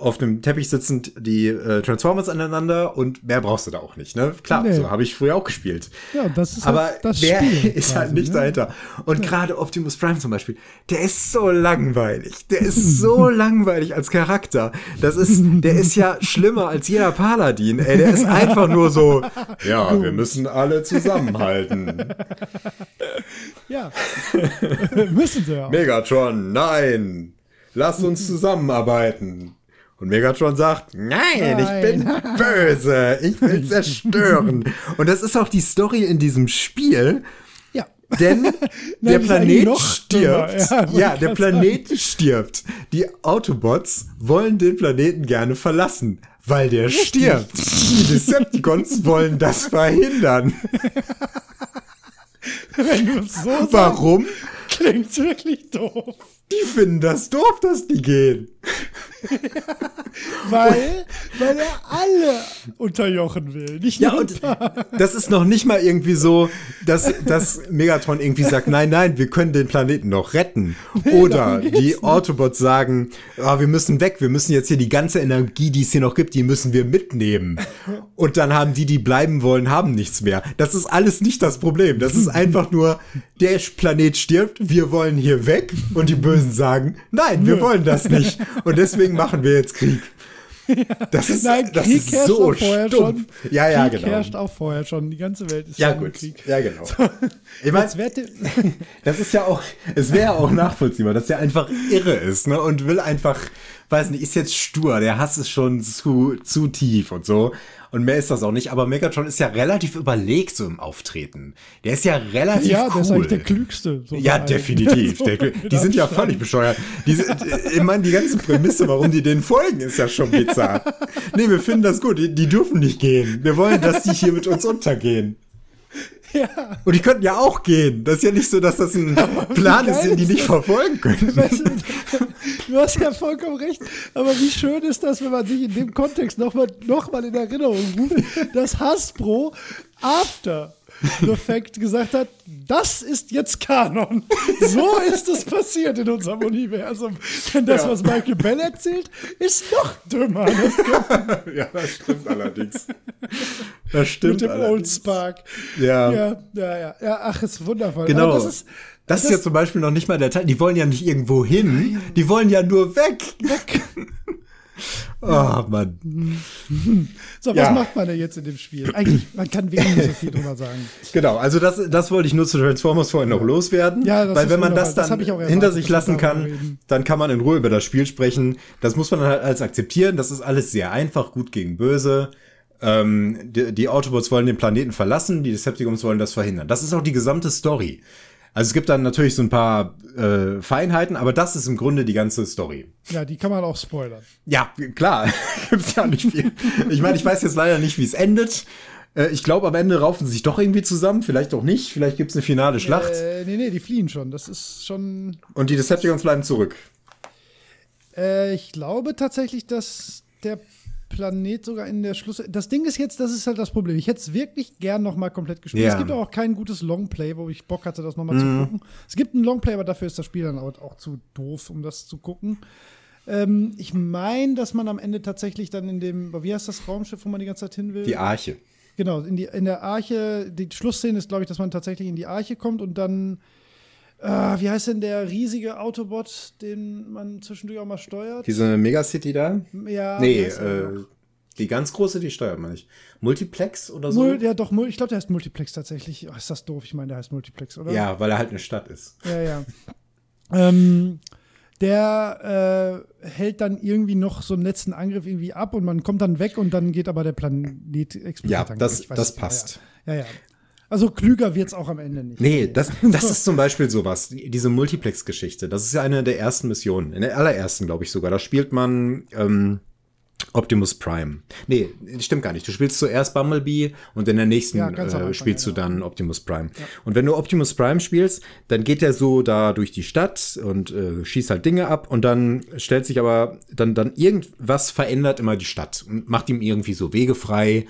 Speaker 1: auf einem Teppich sitzend die äh, Transformers aneinander und mehr brauchst du da auch nicht. Ne? Klar,
Speaker 2: Nee.
Speaker 1: so habe ich früher auch gespielt.
Speaker 2: Ja, das ist
Speaker 1: Aber
Speaker 2: halt das
Speaker 1: der
Speaker 2: Spiel
Speaker 1: ist halt
Speaker 2: quasi,
Speaker 1: nicht
Speaker 2: ne?
Speaker 1: dahinter. Und gerade Optimus Prime zum Beispiel, der ist so langweilig. Der ist so langweilig als Charakter. Das ist, der ist ja schlimmer als jeder Paladin. Ey, der ist einfach nur so, ja, wir müssen alle zusammenhalten.
Speaker 2: Ja. Müssen sie ja. auch.
Speaker 1: Megatron, nein, lasst uns zusammenarbeiten. Und Megatron sagt, nein, ich bin böse, ich will zerstören. Und das ist auch die Story in diesem Spiel.
Speaker 2: Ja.
Speaker 1: Denn der Planet stirbt.
Speaker 2: Ja,
Speaker 1: Ja, der Planet stirbt. Die Autobots wollen den Planeten gerne verlassen, weil der stirbt. Die Decepticons wollen das verhindern.
Speaker 2: Wenn du es so sagst,
Speaker 1: Warum?
Speaker 2: klingt wirklich doof.
Speaker 1: Die finden das doof, dass die gehen.
Speaker 2: Weil Weil er alle unterjochen will. Nicht nur
Speaker 1: ja, und das ist noch nicht mal irgendwie so, dass, dass Megatron irgendwie sagt, nein, nein, wir können den Planeten noch retten. Nee, Oder die Autobots sagen, oh, wir müssen weg, wir müssen jetzt hier die ganze Energie, die es hier noch gibt, die müssen wir mitnehmen. Und dann haben die, die bleiben wollen, haben nichts mehr. Das ist alles nicht das Problem. Das ist einfach nur, der Planet stirbt, wir wollen hier weg. Und die Bösen sagen, nein, wir wollen das nicht. Und deswegen machen wir jetzt Krieg. Das ist,
Speaker 2: Nein,
Speaker 1: das
Speaker 2: Krieg
Speaker 1: ist
Speaker 2: herrscht
Speaker 1: so
Speaker 2: auch vorher
Speaker 1: stumpf.
Speaker 2: schon.
Speaker 1: Ja, ja,
Speaker 2: Krieg
Speaker 1: genau.
Speaker 2: herrscht auch vorher schon. Die ganze Welt ist
Speaker 1: Ja, gut.
Speaker 2: Krieg.
Speaker 1: Ja, genau. Ich meine, das ist ja auch, es wäre auch nachvollziehbar, dass der einfach irre ist, ne, und will einfach, weiß nicht, ist jetzt stur, der Hass ist schon zu, zu tief und so. Und mehr ist das auch nicht, aber Megatron ist ja relativ überlegt so im Auftreten. Der ist ja relativ
Speaker 2: ja,
Speaker 1: cool.
Speaker 2: der ist eigentlich der Klügste. so
Speaker 1: Ja, definitiv. Der, die sind ja völlig bescheuert. Die, ich meine, die ganze Prämisse, warum die denen folgen, ist ja schon bizarr. Nee, wir finden das gut. Die, die dürfen nicht gehen. Wir wollen, dass die hier mit uns untergehen.
Speaker 2: Ja,
Speaker 1: Und die könnten ja auch gehen. Das ist ja nicht so, dass das ein Plan ist, den die nicht verfolgen können.
Speaker 2: Du, hast ja vollkommen recht. Aber wie schön ist das, wenn man sich in dem Kontext nochmal noch mal in Erinnerung ruft, dass Hasbro After the Fact gesagt hat, das ist jetzt Kanon. So ist es passiert in unserem Universum. Denn das,
Speaker 1: Ja.
Speaker 2: was Michael Bell erzählt, ist noch dümmer. Das
Speaker 1: Ja, das stimmt allerdings. Das stimmt
Speaker 2: mit dem Old
Speaker 1: allerdings.
Speaker 2: Spark.
Speaker 1: Ja.
Speaker 2: Ja, ja, ja. ja ach, ist wundervoll.
Speaker 1: Genau.
Speaker 2: Aber das ist,
Speaker 1: Das ist ja zum Beispiel noch nicht mal der Teil. Die wollen ja nicht irgendwo hin. Die wollen ja nur weg.
Speaker 2: weg.
Speaker 1: Oh, Mann.
Speaker 2: So, was
Speaker 1: Ja.
Speaker 2: macht man denn jetzt in dem Spiel? Eigentlich, man kann nicht so viel drüber sagen.
Speaker 1: Genau, also das, das wollte ich nur zu Transformers vorhin noch loswerden.
Speaker 2: Ja, das
Speaker 1: weil wenn man das
Speaker 2: Das
Speaker 1: dann
Speaker 2: auch erwartet,
Speaker 1: hinter sich lassen kann, dann kann man in Ruhe über das Spiel sprechen. Das muss man dann halt als akzeptieren. Das ist alles sehr einfach, gut gegen böse. Ähm, die, die Autobots wollen den Planeten verlassen, die Decepticons wollen das verhindern. Das ist auch die gesamte Story. Also es gibt dann natürlich so ein paar äh, Feinheiten, aber das ist im Grunde die ganze Story.
Speaker 2: Ja, die kann man auch spoilern.
Speaker 1: Ja, klar, gibt's ja nicht viel. Ich meine, ich weiß jetzt leider nicht, wie es endet. Äh, Ich glaube, am Ende raufen sie sich doch irgendwie zusammen, vielleicht auch nicht. Vielleicht gibt's eine finale Schlacht
Speaker 2: Äh, nee, nee, die fliehen schon. Das ist schon.
Speaker 1: und die Decepticons bleiben zurück.
Speaker 2: Äh, ich glaube tatsächlich, dass der Planet sogar in der Schluss. Das Ding ist jetzt, das ist halt das Problem. Ich hätte es wirklich gern noch mal komplett gespielt.
Speaker 1: Ja.
Speaker 2: Es gibt auch kein gutes Longplay, wo ich Bock hatte, das noch mal
Speaker 1: Mhm.
Speaker 2: zu gucken. Es gibt ein Longplay, aber dafür ist das Spiel dann auch, auch zu doof, um das zu gucken. Ähm, ich meine, dass man am Ende tatsächlich dann in dem, wie heißt das Raumschiff, wo man die ganze Zeit hin will?
Speaker 1: Die Arche.
Speaker 2: Genau, in, die, in der Arche, die Schlussszene ist, glaube ich, dass man tatsächlich in die Arche kommt und dann, äh, wie heißt denn der riesige Autobot, den man zwischendurch auch mal steuert?
Speaker 1: Diese Megacity da?
Speaker 2: ja,
Speaker 1: nee, äh, die ganz große, die steuert man nicht. Multiplex oder so?
Speaker 2: Mul ja, doch, ich glaube, der heißt Multiplex tatsächlich. Oh, ist das doof? Ich meine, der heißt Multiplex, oder?
Speaker 1: ja, weil er halt eine Stadt ist.
Speaker 2: Ja, ja. ähm, der äh, hält dann irgendwie noch so einen letzten Angriff irgendwie ab und man kommt dann weg und dann geht aber der Planet explodiert.
Speaker 1: Ja, das- das passt.
Speaker 2: Ja, ja. ja. Also klüger wird's auch am Ende nicht.
Speaker 1: Nee, das, das ist zum Beispiel sowas. Die- Diese Multiplex-Geschichte. Das ist ja eine der ersten Missionen. In der allerersten, glaube ich sogar. Da spielt man ähm, Optimus Prime. Nee, stimmt gar nicht. Du spielst zuerst Bumblebee und in der nächsten
Speaker 2: Ja,
Speaker 1: äh, spielst
Speaker 2: ja,
Speaker 1: du dann Optimus Prime. Und wenn du Optimus Prime spielst, dann geht er so da durch die Stadt und äh, schießt halt Dinge ab und dann stellt sich aber dann, dann irgendwas verändert immer die Stadt und macht ihm irgendwie so Wege frei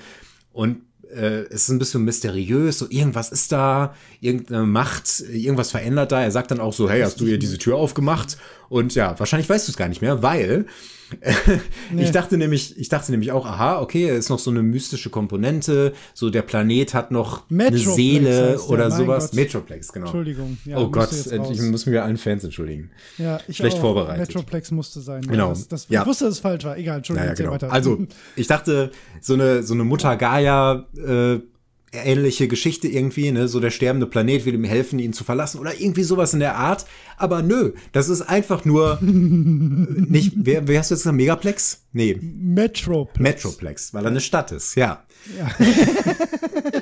Speaker 1: und äh, es ist ein bisschen mysteriös, so irgendwas ist da, irgendeine Macht, irgendwas verändert da. Er sagt dann auch so, hey, hast du hier diese Tür aufgemacht? Und ja, wahrscheinlich weißt du es gar nicht mehr, weil ich dachte nämlich, ich dachte nämlich auch, aha, okay, er ist noch so eine mystische Komponente, so der Planet hat noch
Speaker 2: Metroplex
Speaker 1: eine Seele oder sowas.
Speaker 2: Gott.
Speaker 1: Metroplex, genau.
Speaker 2: Entschuldigung. Ja,
Speaker 1: oh Gott, ich muss mir allen Fans entschuldigen.
Speaker 2: Ja, ich
Speaker 1: Schlecht
Speaker 2: auch.
Speaker 1: vorbereitet.
Speaker 2: Metroplex musste sein.
Speaker 1: Genau.
Speaker 2: Das, das,
Speaker 1: Ja.
Speaker 2: Ich wusste, dass es falsch war. Egal, Entschuldigung,
Speaker 1: Naja, genau.
Speaker 2: weiter.
Speaker 1: Also, ich dachte, so eine, so eine Mutter Gaia, äh, ähnliche Geschichte irgendwie, ne, so der sterbende Planet will ihm helfen, ihn zu verlassen oder irgendwie sowas in der Art. Aber nö, das ist einfach nur nicht, wer, wer hast du jetzt gesagt? Megaplex? Nee,
Speaker 2: Metroplex.
Speaker 1: Metroplex, weil er eine Stadt ist, ja.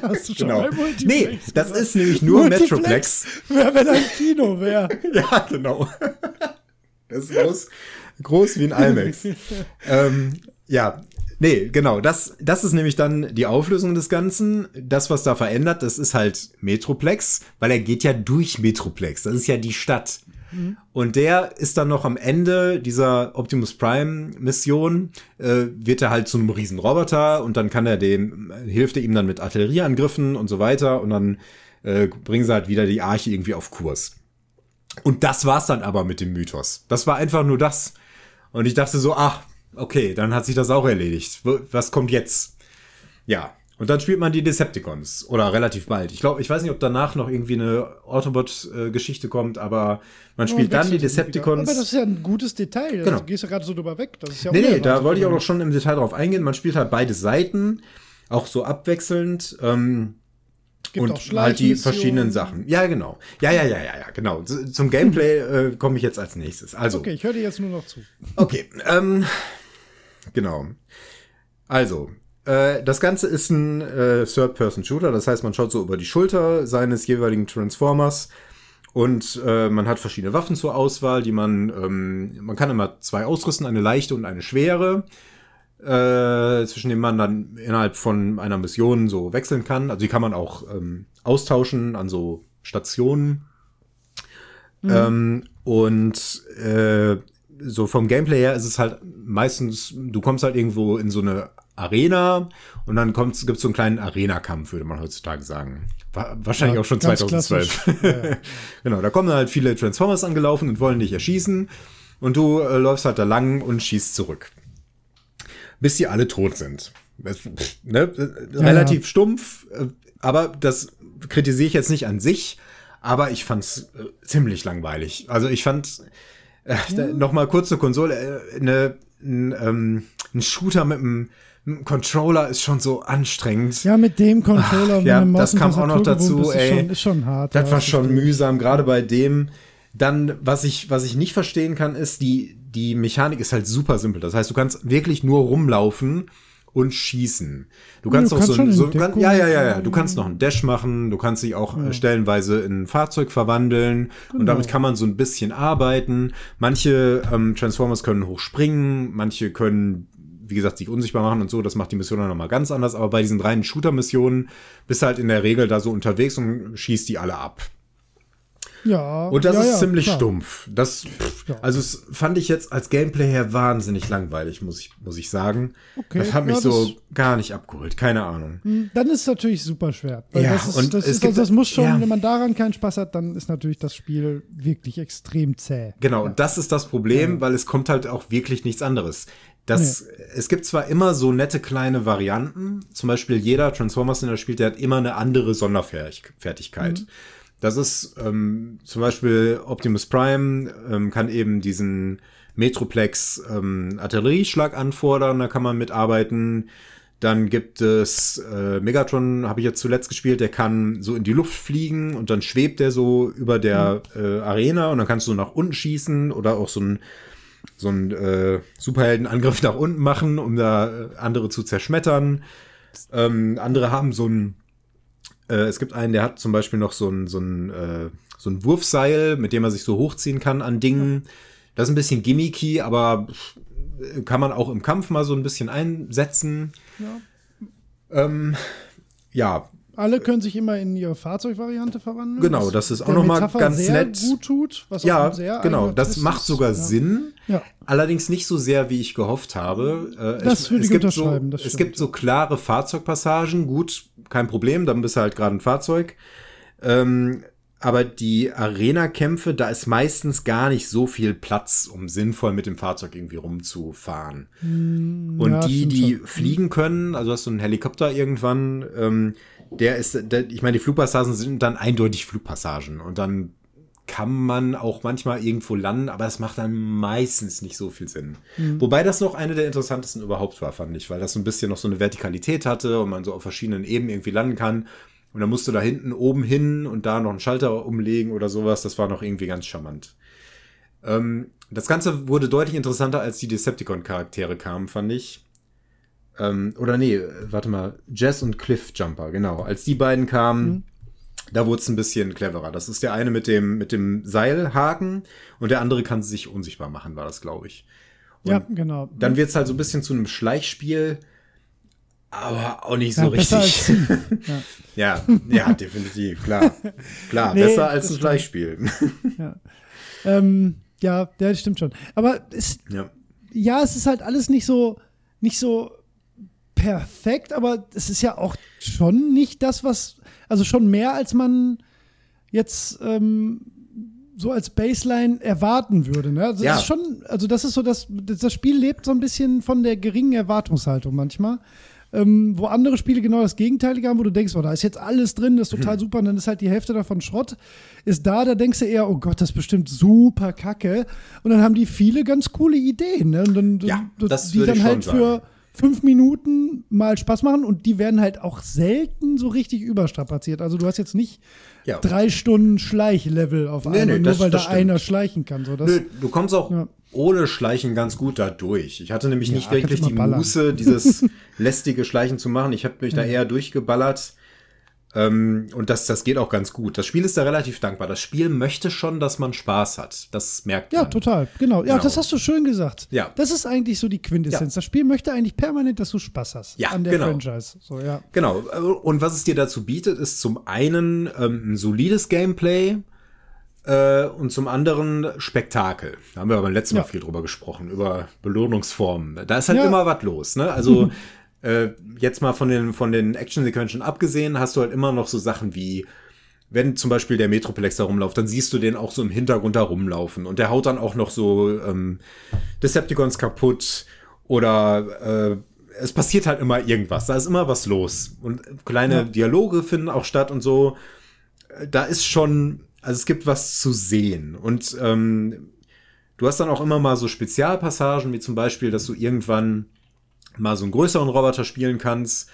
Speaker 2: Hast du schon
Speaker 1: Genau.
Speaker 2: Multiplex
Speaker 1: Nee, das
Speaker 2: gesagt?
Speaker 1: ist nämlich nur Metroplex.
Speaker 2: Wäre, wenn ein Kino wäre.
Speaker 1: Ja, genau. Das ist groß, groß wie ein IMAX. ähm, ja, nee, genau. Das, das ist nämlich dann die Auflösung des Ganzen. Das, was da verändert, das ist halt Metroplex, weil er geht ja durch Metroplex. Das ist ja die Stadt. Mhm. Und der ist dann noch am Ende dieser Optimus Prime Mission, äh, wird er halt zu einem riesen Roboter und dann kann er dem, hilft er ihm dann mit Artillerieangriffen und so weiter und dann äh, bringen sie halt wieder die Arche irgendwie auf Kurs. Und das war's dann aber mit dem Mythos. Das war einfach nur das. Und ich dachte so, ach, okay, dann hat sich das auch erledigt. Was kommt jetzt? Ja, und dann spielt man die Decepticons. Oder relativ bald. Ich glaube, ich weiß nicht, ob danach noch irgendwie eine Autobot-Geschichte kommt, aber man spielt dann die Decepticons.
Speaker 2: Aber das ist ja ein gutes Detail.
Speaker 1: Genau.
Speaker 2: Du gehst ja gerade so drüber weg. Das ist ja
Speaker 1: nee, nee, da wollte ich auch noch schon im Detail drauf eingehen. Man spielt halt beide Seiten, auch so abwechselnd. Ähm, und halt die verschiedenen Sachen. Ja, genau. Ja, ja, ja, ja, ja, genau. Zum Gameplay äh, komme ich jetzt als nächstes. Also.
Speaker 2: Okay, ich höre dir jetzt nur noch zu.
Speaker 1: Okay, ähm, genau. Also, äh, das Ganze ist ein äh, Third-Person-Shooter, das heißt, man schaut so über die Schulter seines jeweiligen Transformers und äh, man hat verschiedene Waffen zur Auswahl, die man, ähm, man kann immer zwei ausrüsten, eine leichte und eine schwere, äh, zwischen denen man dann innerhalb von einer Mission so wechseln kann. Also die kann man auch ähm, austauschen an so Stationen. Mhm. Ähm, und äh, so vom Gameplay her ist es halt meistens, du kommst halt irgendwo in so eine Arena und dann gibt es so einen kleinen Arena-Kampf, würde man heutzutage sagen. War wahrscheinlich ja, auch schon 2012. Ja, genau, da kommen halt viele Transformers angelaufen und wollen dich erschießen und du äh, läufst halt da lang und schießt zurück. Bis die alle tot sind. Das, ne? Relativ stumpf, äh, aber das kritisiere ich jetzt nicht an sich, aber ich fand's äh, ziemlich langweilig. Also ich fand äh, ja. noch mal kurz zur Konsole äh, ein, ähm, ein Shooter mit einem Controller ist schon so anstrengend.
Speaker 2: Ja, mit dem Controller.
Speaker 1: Ach, ja, das kam auch noch dazu, ey.
Speaker 2: Ist schon, ist schon hart.
Speaker 1: Das war schon mühsam, gerade bei dem. Dann, was ich, was ich nicht verstehen kann, ist, die, die Mechanik ist halt super simpel. Das heißt, du kannst wirklich nur rumlaufen und schießen. Du kannst ja, auch so, so kann, ja, ja, ja, ja. Du kannst noch einen Dash machen. Du kannst dich auch ja. stellenweise in ein Fahrzeug verwandeln. Genau. Und damit kann man so ein bisschen arbeiten. Manche ähm, Transformers können hochspringen. Manche können wie gesagt, sich unsichtbar machen und so, das macht die Mission dann nochmal ganz anders. Aber bei diesen reinen Shooter-Missionen bist du halt in der Regel da so unterwegs und schießt die alle ab.
Speaker 2: Ja.
Speaker 1: Und das
Speaker 2: ja,
Speaker 1: ist
Speaker 2: ja,
Speaker 1: ziemlich
Speaker 2: klar.
Speaker 1: stumpf. Das, ja. also es fand ich jetzt als Gameplay her wahnsinnig langweilig, muss ich, muss ich sagen.
Speaker 2: Okay.
Speaker 1: Das hat mich so gar nicht abgeholt. Keine Ahnung.
Speaker 2: Hm, Dann ist es natürlich super schwer.
Speaker 1: Ja,
Speaker 2: das, ist,
Speaker 1: und
Speaker 2: das,
Speaker 1: es
Speaker 2: ist, also das muss schon, wenn man daran keinen Spaß hat, dann ist natürlich das Spiel wirklich extrem zäh.
Speaker 1: Genau, und das ist das Problem, weil es kommt halt auch wirklich nichts anderes. Das, Es gibt zwar immer so nette kleine Varianten, zum Beispiel jeder Transformers, den er spielt, der hat immer eine andere Sonderfertigkeit. Das ist ähm, zum Beispiel Optimus Prime ähm, kann eben diesen Metroplex ähm, Artillerieschlag anfordern, da kann man mitarbeiten. Dann gibt es äh, Megatron, habe ich jetzt zuletzt gespielt, der kann so in die Luft fliegen und dann schwebt der so über der äh, Arena und dann kannst du nach unten schießen oder auch so ein so einen äh, Superheldenangriff nach unten machen, um da äh, andere zu zerschmettern. Ähm, andere haben so ein, äh, es gibt einen, der hat zum Beispiel noch so ein, so ein, äh, so ein Wurfseil, mit dem er sich so hochziehen kann an Dingen. Das ist ein bisschen gimmicky, aber äh, kann man auch im Kampf mal so ein bisschen einsetzen.
Speaker 2: Ja.
Speaker 1: Ähm, ja,
Speaker 2: Alle können sich immer in ihre Fahrzeugvariante verwandeln.
Speaker 1: Genau, das ist auch
Speaker 2: der
Speaker 1: noch mal
Speaker 2: Metapher
Speaker 1: ganz
Speaker 2: sehr
Speaker 1: nett.
Speaker 2: gut tut. Was
Speaker 1: Ja, genau. Das macht sogar
Speaker 2: ja.
Speaker 1: Sinn.
Speaker 2: Ja.
Speaker 1: Allerdings nicht so sehr, wie ich gehofft habe. Äh,
Speaker 2: Das würde
Speaker 1: es
Speaker 2: ich
Speaker 1: gibt
Speaker 2: unterschreiben,
Speaker 1: So, es gibt so klare Fahrzeugpassagen. Gut, kein Problem, dann bist du halt gerade ein Fahrzeug. Ähm, aber die Arena-Kämpfe, da ist meistens gar nicht so viel Platz, um sinnvoll mit dem Fahrzeug irgendwie rumzufahren. Und
Speaker 2: Hm, ja,
Speaker 1: die, die
Speaker 2: schon.
Speaker 1: fliegen können, also hast du einen Helikopter irgendwann, ähm, der ist, der, ich meine, die Flugpassagen sind dann eindeutig Flugpassagen und dann kann man auch manchmal irgendwo landen, aber es macht dann meistens nicht so viel Sinn.
Speaker 2: Hm.
Speaker 1: Wobei das noch eine der interessantesten überhaupt war, fand ich, weil das so ein bisschen noch so eine Vertikalität hatte und man so auf verschiedenen Ebenen irgendwie landen kann. Und dann musst du da hinten oben hin und da noch einen Schalter umlegen oder sowas. Das war noch irgendwie ganz charmant. Ähm, das Ganze wurde deutlich interessanter, als die Decepticon-Charaktere kamen, fand ich. Ähm, oder nee, warte mal, Jess und Cliff Jumper, genau. Als die beiden kamen, da wurde es ein bisschen cleverer. Das ist der eine mit dem, mit dem Seilhaken und der andere kann sich unsichtbar machen, war das, glaube ich. Und
Speaker 2: Ja, genau.
Speaker 1: Dann wird es halt so ein bisschen zu einem Schleichspiel, aber auch nicht so
Speaker 2: ja, besser
Speaker 1: richtig.
Speaker 2: ja.
Speaker 1: Ja, ja, definitiv, klar. Klar,
Speaker 2: Nee,
Speaker 1: besser
Speaker 2: das
Speaker 1: als ein. Schleichspiel.
Speaker 2: ähm, ja, der stimmt schon. Aber es, ja. ja, es ist halt alles nicht so, nicht so perfekt, aber es ist ja auch schon nicht das, was, also schon mehr, als man jetzt ähm, so als Baseline erwarten würde. Ne? Also, ja. das ist schon, also das ist so, dass das Spiel lebt so ein bisschen von der geringen Erwartungshaltung manchmal. Ähm, wo andere Spiele genau das Gegenteilige haben, wo du denkst, oh, da ist jetzt alles drin, das ist total mhm. super, und dann ist halt die Hälfte davon Schrott. Ist da, da denkst du eher, oh Gott, das ist bestimmt super kacke. Und dann haben die viele ganz coole Ideen, ne? Und dann,
Speaker 1: ja, das
Speaker 2: die dann halt für fünf Minuten mal Spaß machen und die werden halt auch selten so richtig überstrapaziert. Also du hast jetzt nicht ja. drei Stunden Schleichlevel auf einmal, nee, nee, nur das, weil da stimmt. einer schleichen kann. So, das,
Speaker 1: Nö, du kommst auch ja. ohne Schleichen ganz gut da durch. Ich hatte nämlich ja, nicht wirklich die Muße, dieses lästige Schleichen zu machen. Ich habe mich da eher durchgeballert. Ähm, und das, das geht auch ganz gut. Das Spiel ist da relativ dankbar. Das Spiel möchte schon, dass man Spaß hat. Das merkt man.
Speaker 2: Ja, total. Genau. Ja, genau. das hast du schön gesagt. Ja. Das ist eigentlich so die Quintessenz. Ja. Das Spiel möchte eigentlich permanent, dass du Spaß hast
Speaker 1: ja,
Speaker 2: an der
Speaker 1: genau.
Speaker 2: Franchise. So, ja.
Speaker 1: Genau. Und was es dir dazu bietet, ist zum einen ähm, ein solides Gameplay äh, und zum anderen Spektakel. Da haben wir aber beim letzten Mal ja. viel drüber gesprochen, über Belohnungsformen. Da ist halt immer was los. Ne? Also äh, jetzt mal von den, von den Action-Sequenzen abgesehen, hast du halt immer noch so Sachen wie, wenn zum Beispiel der Metroplex da rumläuft, dann siehst du den auch so im Hintergrund da rumlaufen. Und der haut dann auch noch so ähm, Decepticons kaputt oder äh, es passiert halt immer irgendwas. Da ist immer was los. Und kleine ja. Dialoge finden auch statt und so. Da ist schon, also es gibt was zu sehen. Und ähm, du hast dann auch immer mal so Spezialpassagen, wie zum Beispiel, dass du irgendwann mal so einen größeren Roboter spielen kannst,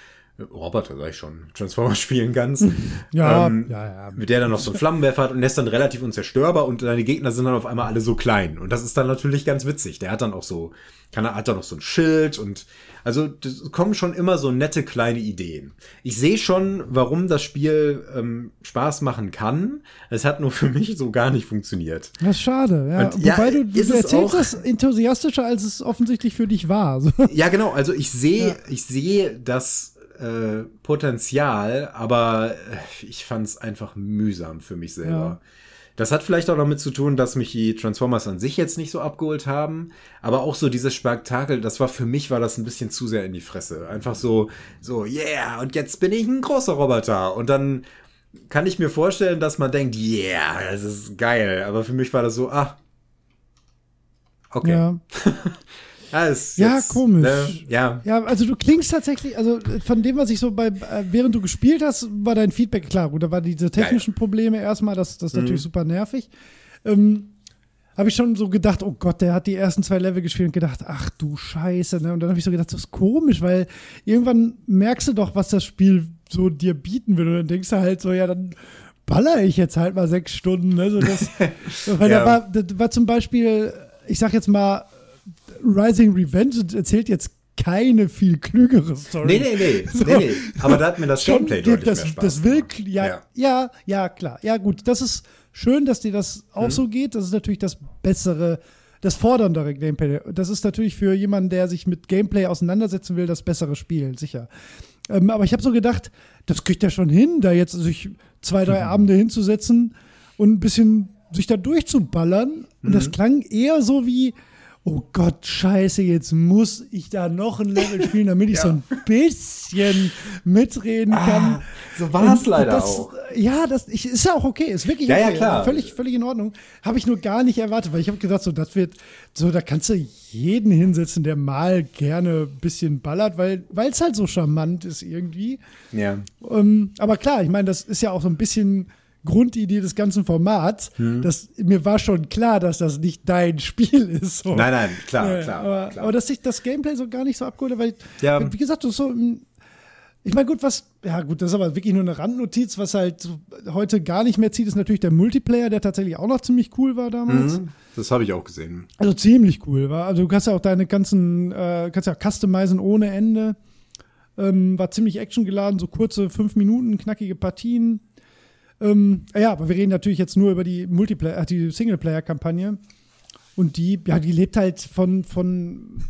Speaker 1: Roboter, sag ich schon, Transformer spielen kannst.
Speaker 2: ja, ähm, ja, ja.
Speaker 1: Mit der dann noch so einen Flammenwerfer hat und der ist dann relativ unzerstörbar und deine Gegner sind dann auf einmal alle so klein. Und das ist dann natürlich ganz witzig. Der hat dann auch so, kann er, hat dann noch so ein Schild und also das kommen schon immer so nette kleine Ideen. Ich sehe schon, warum das Spiel ähm, Spaß machen kann. Es hat nur für mich so gar nicht funktioniert.
Speaker 2: Das ist schade, ja. Und, Wobei ja, du, du erzählst das enthusiastischer, als es offensichtlich für dich war.
Speaker 1: Ja, genau. Also ich sehe, ja. ich sehe das äh, Potenzial, aber äh, ich fand es einfach mühsam für mich selber. Ja. Das hat vielleicht auch damit zu tun, dass mich die Transformers an sich jetzt nicht so abgeholt haben, aber auch so dieses Spektakel, das war für mich war das ein bisschen zu sehr in die Fresse. Einfach so so yeah und jetzt bin ich ein großer Roboter und dann kann ich mir vorstellen, dass man denkt, yeah, das ist geil, aber für mich war das so, ah okay. Ja.
Speaker 2: Ja, ja jetzt, komisch. Ne, ja. ja, also du klingst tatsächlich, also von dem, was ich so bei, äh, während du gespielt hast, war dein Feedback klar. Gut, da waren diese technischen Probleme erstmal, das, das ist mhm. natürlich super nervig. Ähm, habe ich schon so gedacht, oh Gott, der hat die ersten zwei Level gespielt und gedacht, ach du Scheiße. Ne? Und dann habe ich so gedacht, das ist komisch, weil irgendwann merkst du doch, was das Spiel so dir bieten will. Und dann denkst du halt so, ja, dann baller ich jetzt halt mal sechs Stunden. Ne? So das, weil ja. da, war, da war zum Beispiel, ich sag jetzt mal, Rising Revenge erzählt jetzt keine viel klügere Story.
Speaker 1: Nee, nee, nee. So. nee, nee. Aber da hat mir das Gameplay deutlich
Speaker 2: das,
Speaker 1: mehr Spaß
Speaker 2: das will, ja, ja, ja, ja, klar. Ja, gut. Das ist schön, dass dir das auch hm. so geht. Das ist natürlich das bessere, das forderndere Gameplay. Das ist natürlich für jemanden, der sich mit Gameplay auseinandersetzen will, das bessere Spiel, sicher. Ähm, aber ich habe so gedacht, das kriegt er schon hin, da jetzt sich zwei, drei mhm. Abende hinzusetzen und ein bisschen sich da durchzuballern. Und mhm. das klang eher so wie, oh Gott, scheiße, jetzt muss ich da noch ein Level spielen, damit ich ja. so ein bisschen mitreden ah, kann. Ah,
Speaker 1: so war es leider das, auch.
Speaker 2: Ja, das ich, ist ja auch okay, ist wirklich
Speaker 1: ja,
Speaker 2: okay.
Speaker 1: Ja, klar.
Speaker 2: Völlig, völlig in Ordnung. Habe ich nur gar nicht erwartet, weil ich habe gedacht, so, das wird, so, da kannst du jeden hinsetzen, der mal gerne ein bisschen ballert, weil es halt so charmant ist irgendwie.
Speaker 1: Ja.
Speaker 2: Ähm, aber klar, ich meine, das ist ja auch so ein bisschen Grundidee des ganzen Formats. Hm. Das, mir war schon klar, dass das nicht dein Spiel ist. So.
Speaker 1: Nein, nein, klar,
Speaker 2: ja,
Speaker 1: klar,
Speaker 2: aber,
Speaker 1: klar.
Speaker 2: aber dass sich das Gameplay so gar nicht so abgeholt hat, weil,
Speaker 1: ja.
Speaker 2: wie gesagt, du so. Ich meine, gut, was, ja gut, das ist aber wirklich nur eine Randnotiz, was halt heute gar nicht mehr zieht, ist natürlich der Multiplayer, der tatsächlich auch noch ziemlich cool war damals. Mhm,
Speaker 1: das habe ich auch gesehen.
Speaker 2: Also ziemlich cool war. Also du kannst ja auch deine ganzen, äh, kannst ja customizen ohne Ende. Ähm, war ziemlich actiongeladen, so kurze fünf Minuten, knackige Partien. Ähm, ja, aber wir reden natürlich jetzt nur über die Multiplayer, äh, die Singleplayer-Kampagne. Und die, ja, die lebt halt von, von,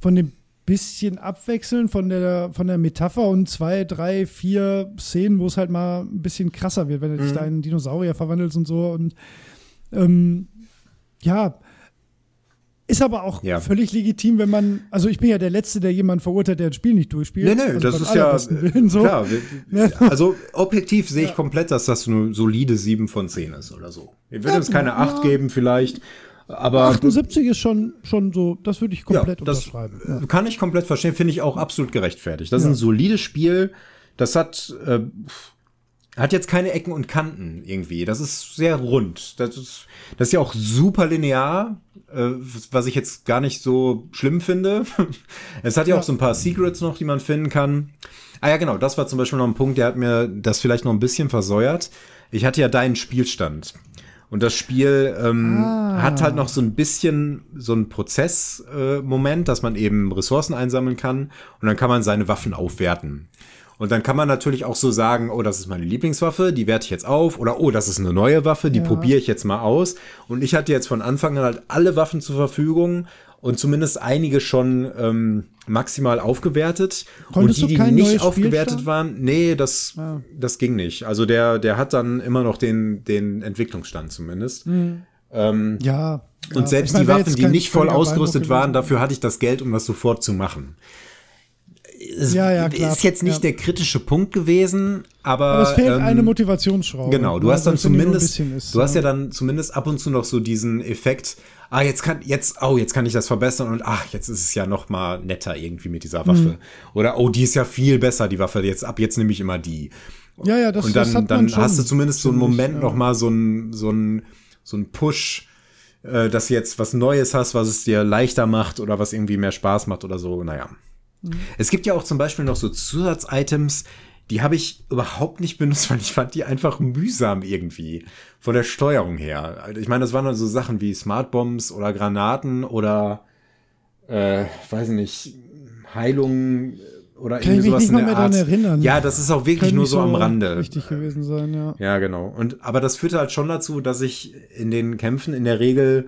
Speaker 2: von dem bisschen Abwechseln von der, von der Metapher und zwei, drei, vier Szenen, wo es halt mal ein bisschen krasser wird, wenn du mhm. dich da in einen Dinosaurier verwandelst und so. Und ähm, ja, ist aber auch
Speaker 1: Ja.
Speaker 2: völlig legitim, wenn man, also ich bin ja der Letzte, der jemanden verurteilt, der ein Spiel nicht durchspielt.
Speaker 1: Nee, nee,
Speaker 2: also
Speaker 1: das ist ja
Speaker 2: Willen so.
Speaker 1: klar.
Speaker 2: Ne?
Speaker 1: Also objektiv sehe ich komplett, dass das eine solide 7 von 10 ist oder so. Ich würde jetzt keine 8 geben vielleicht, aber
Speaker 2: 78 ist schon, schon so, das würde ich komplett
Speaker 1: ja, das
Speaker 2: unterschreiben. Ja.
Speaker 1: kann ich komplett verstehen, finde ich auch absolut gerechtfertigt. Das ist ein solides Spiel, das hat äh, hat jetzt keine Ecken und Kanten irgendwie. Das ist sehr rund. Das ist, das ist ja auch super linear, äh, was ich jetzt gar nicht so schlimm finde. es hat ja,
Speaker 2: Ja.
Speaker 1: auch so ein paar Secrets noch, die man finden kann. Ah ja, genau, das war zum Beispiel noch ein Punkt, der hat mir das vielleicht noch ein bisschen versäuert. Ich hatte ja deinen Spielstand. Und das Spiel ähm,
Speaker 2: Ah.
Speaker 1: hat halt noch so ein bisschen so ein Prozessmoment, äh, dass man eben Ressourcen einsammeln kann und dann kann man seine Waffen aufwerten. Und dann kann man natürlich auch so sagen, oh, das ist meine Lieblingswaffe, die werte ich jetzt auf. Oder oh, das ist eine neue Waffe, die
Speaker 2: Ja.
Speaker 1: probiere ich jetzt mal aus. Und ich hatte jetzt von Anfang an halt alle Waffen zur Verfügung und zumindest einige schon ähm, maximal aufgewertet.
Speaker 2: Konntest
Speaker 1: und die, die nicht aufgewertet
Speaker 2: Spielstand?
Speaker 1: waren, nee, das,
Speaker 2: Ah.
Speaker 1: das ging nicht. Also der, der hat dann immer noch den, den Entwicklungsstand zumindest. Ähm,
Speaker 2: Ja.
Speaker 1: und
Speaker 2: ja.
Speaker 1: selbst
Speaker 2: meine,
Speaker 1: die Waffen, die nicht voll ausgerüstet waren, dafür hatte ich das Geld, um das sofort zu machen. Es
Speaker 2: Ja, ja, klar.
Speaker 1: ist jetzt nicht
Speaker 2: Ja.
Speaker 1: der kritische Punkt gewesen, aber,
Speaker 2: Aber es fehlt
Speaker 1: ähm,
Speaker 2: eine Motivationsschraube.
Speaker 1: Genau, du
Speaker 2: ne,
Speaker 1: hast dann
Speaker 2: ein
Speaker 1: zumindest,
Speaker 2: ist,
Speaker 1: du hast ja
Speaker 2: ja.
Speaker 1: dann zumindest ab und zu noch so diesen Effekt, ah, jetzt kann, jetzt, oh, jetzt kann ich das verbessern und ach, jetzt ist es ja noch mal netter irgendwie mit dieser Waffe.
Speaker 2: Mhm.
Speaker 1: Oder, oh, die ist ja viel besser, die Waffe, jetzt, ab jetzt nehme ich immer die.
Speaker 2: Ja, ja, das,
Speaker 1: und
Speaker 2: das
Speaker 1: dann,
Speaker 2: hat man
Speaker 1: dann hast du zumindest so einen Moment
Speaker 2: ja.
Speaker 1: noch mal so einen, so einen, so einen Push, äh, dass du jetzt was Neues hast, was es dir leichter macht oder was irgendwie mehr Spaß macht oder so, naja.
Speaker 2: Mhm.
Speaker 1: Es gibt ja auch zum Beispiel noch so Zusatzitems, die habe ich überhaupt nicht benutzt, weil ich fand die einfach mühsam irgendwie von der Steuerung her. Also Ich meine, das waren dann so Sachen wie Smartbombs oder Granaten oder äh, weiß nicht, Heilung oder
Speaker 2: Kann ich mich
Speaker 1: irgendwie sowas
Speaker 2: nicht
Speaker 1: in der
Speaker 2: mehr
Speaker 1: Art.
Speaker 2: erinnern.
Speaker 1: Ja, das ist auch wirklich
Speaker 2: Können
Speaker 1: nur so am Rande.
Speaker 2: Richtig gewesen sein, ja.
Speaker 1: Ja, genau. Und aber das führte halt schon dazu, dass ich in den Kämpfen in der Regel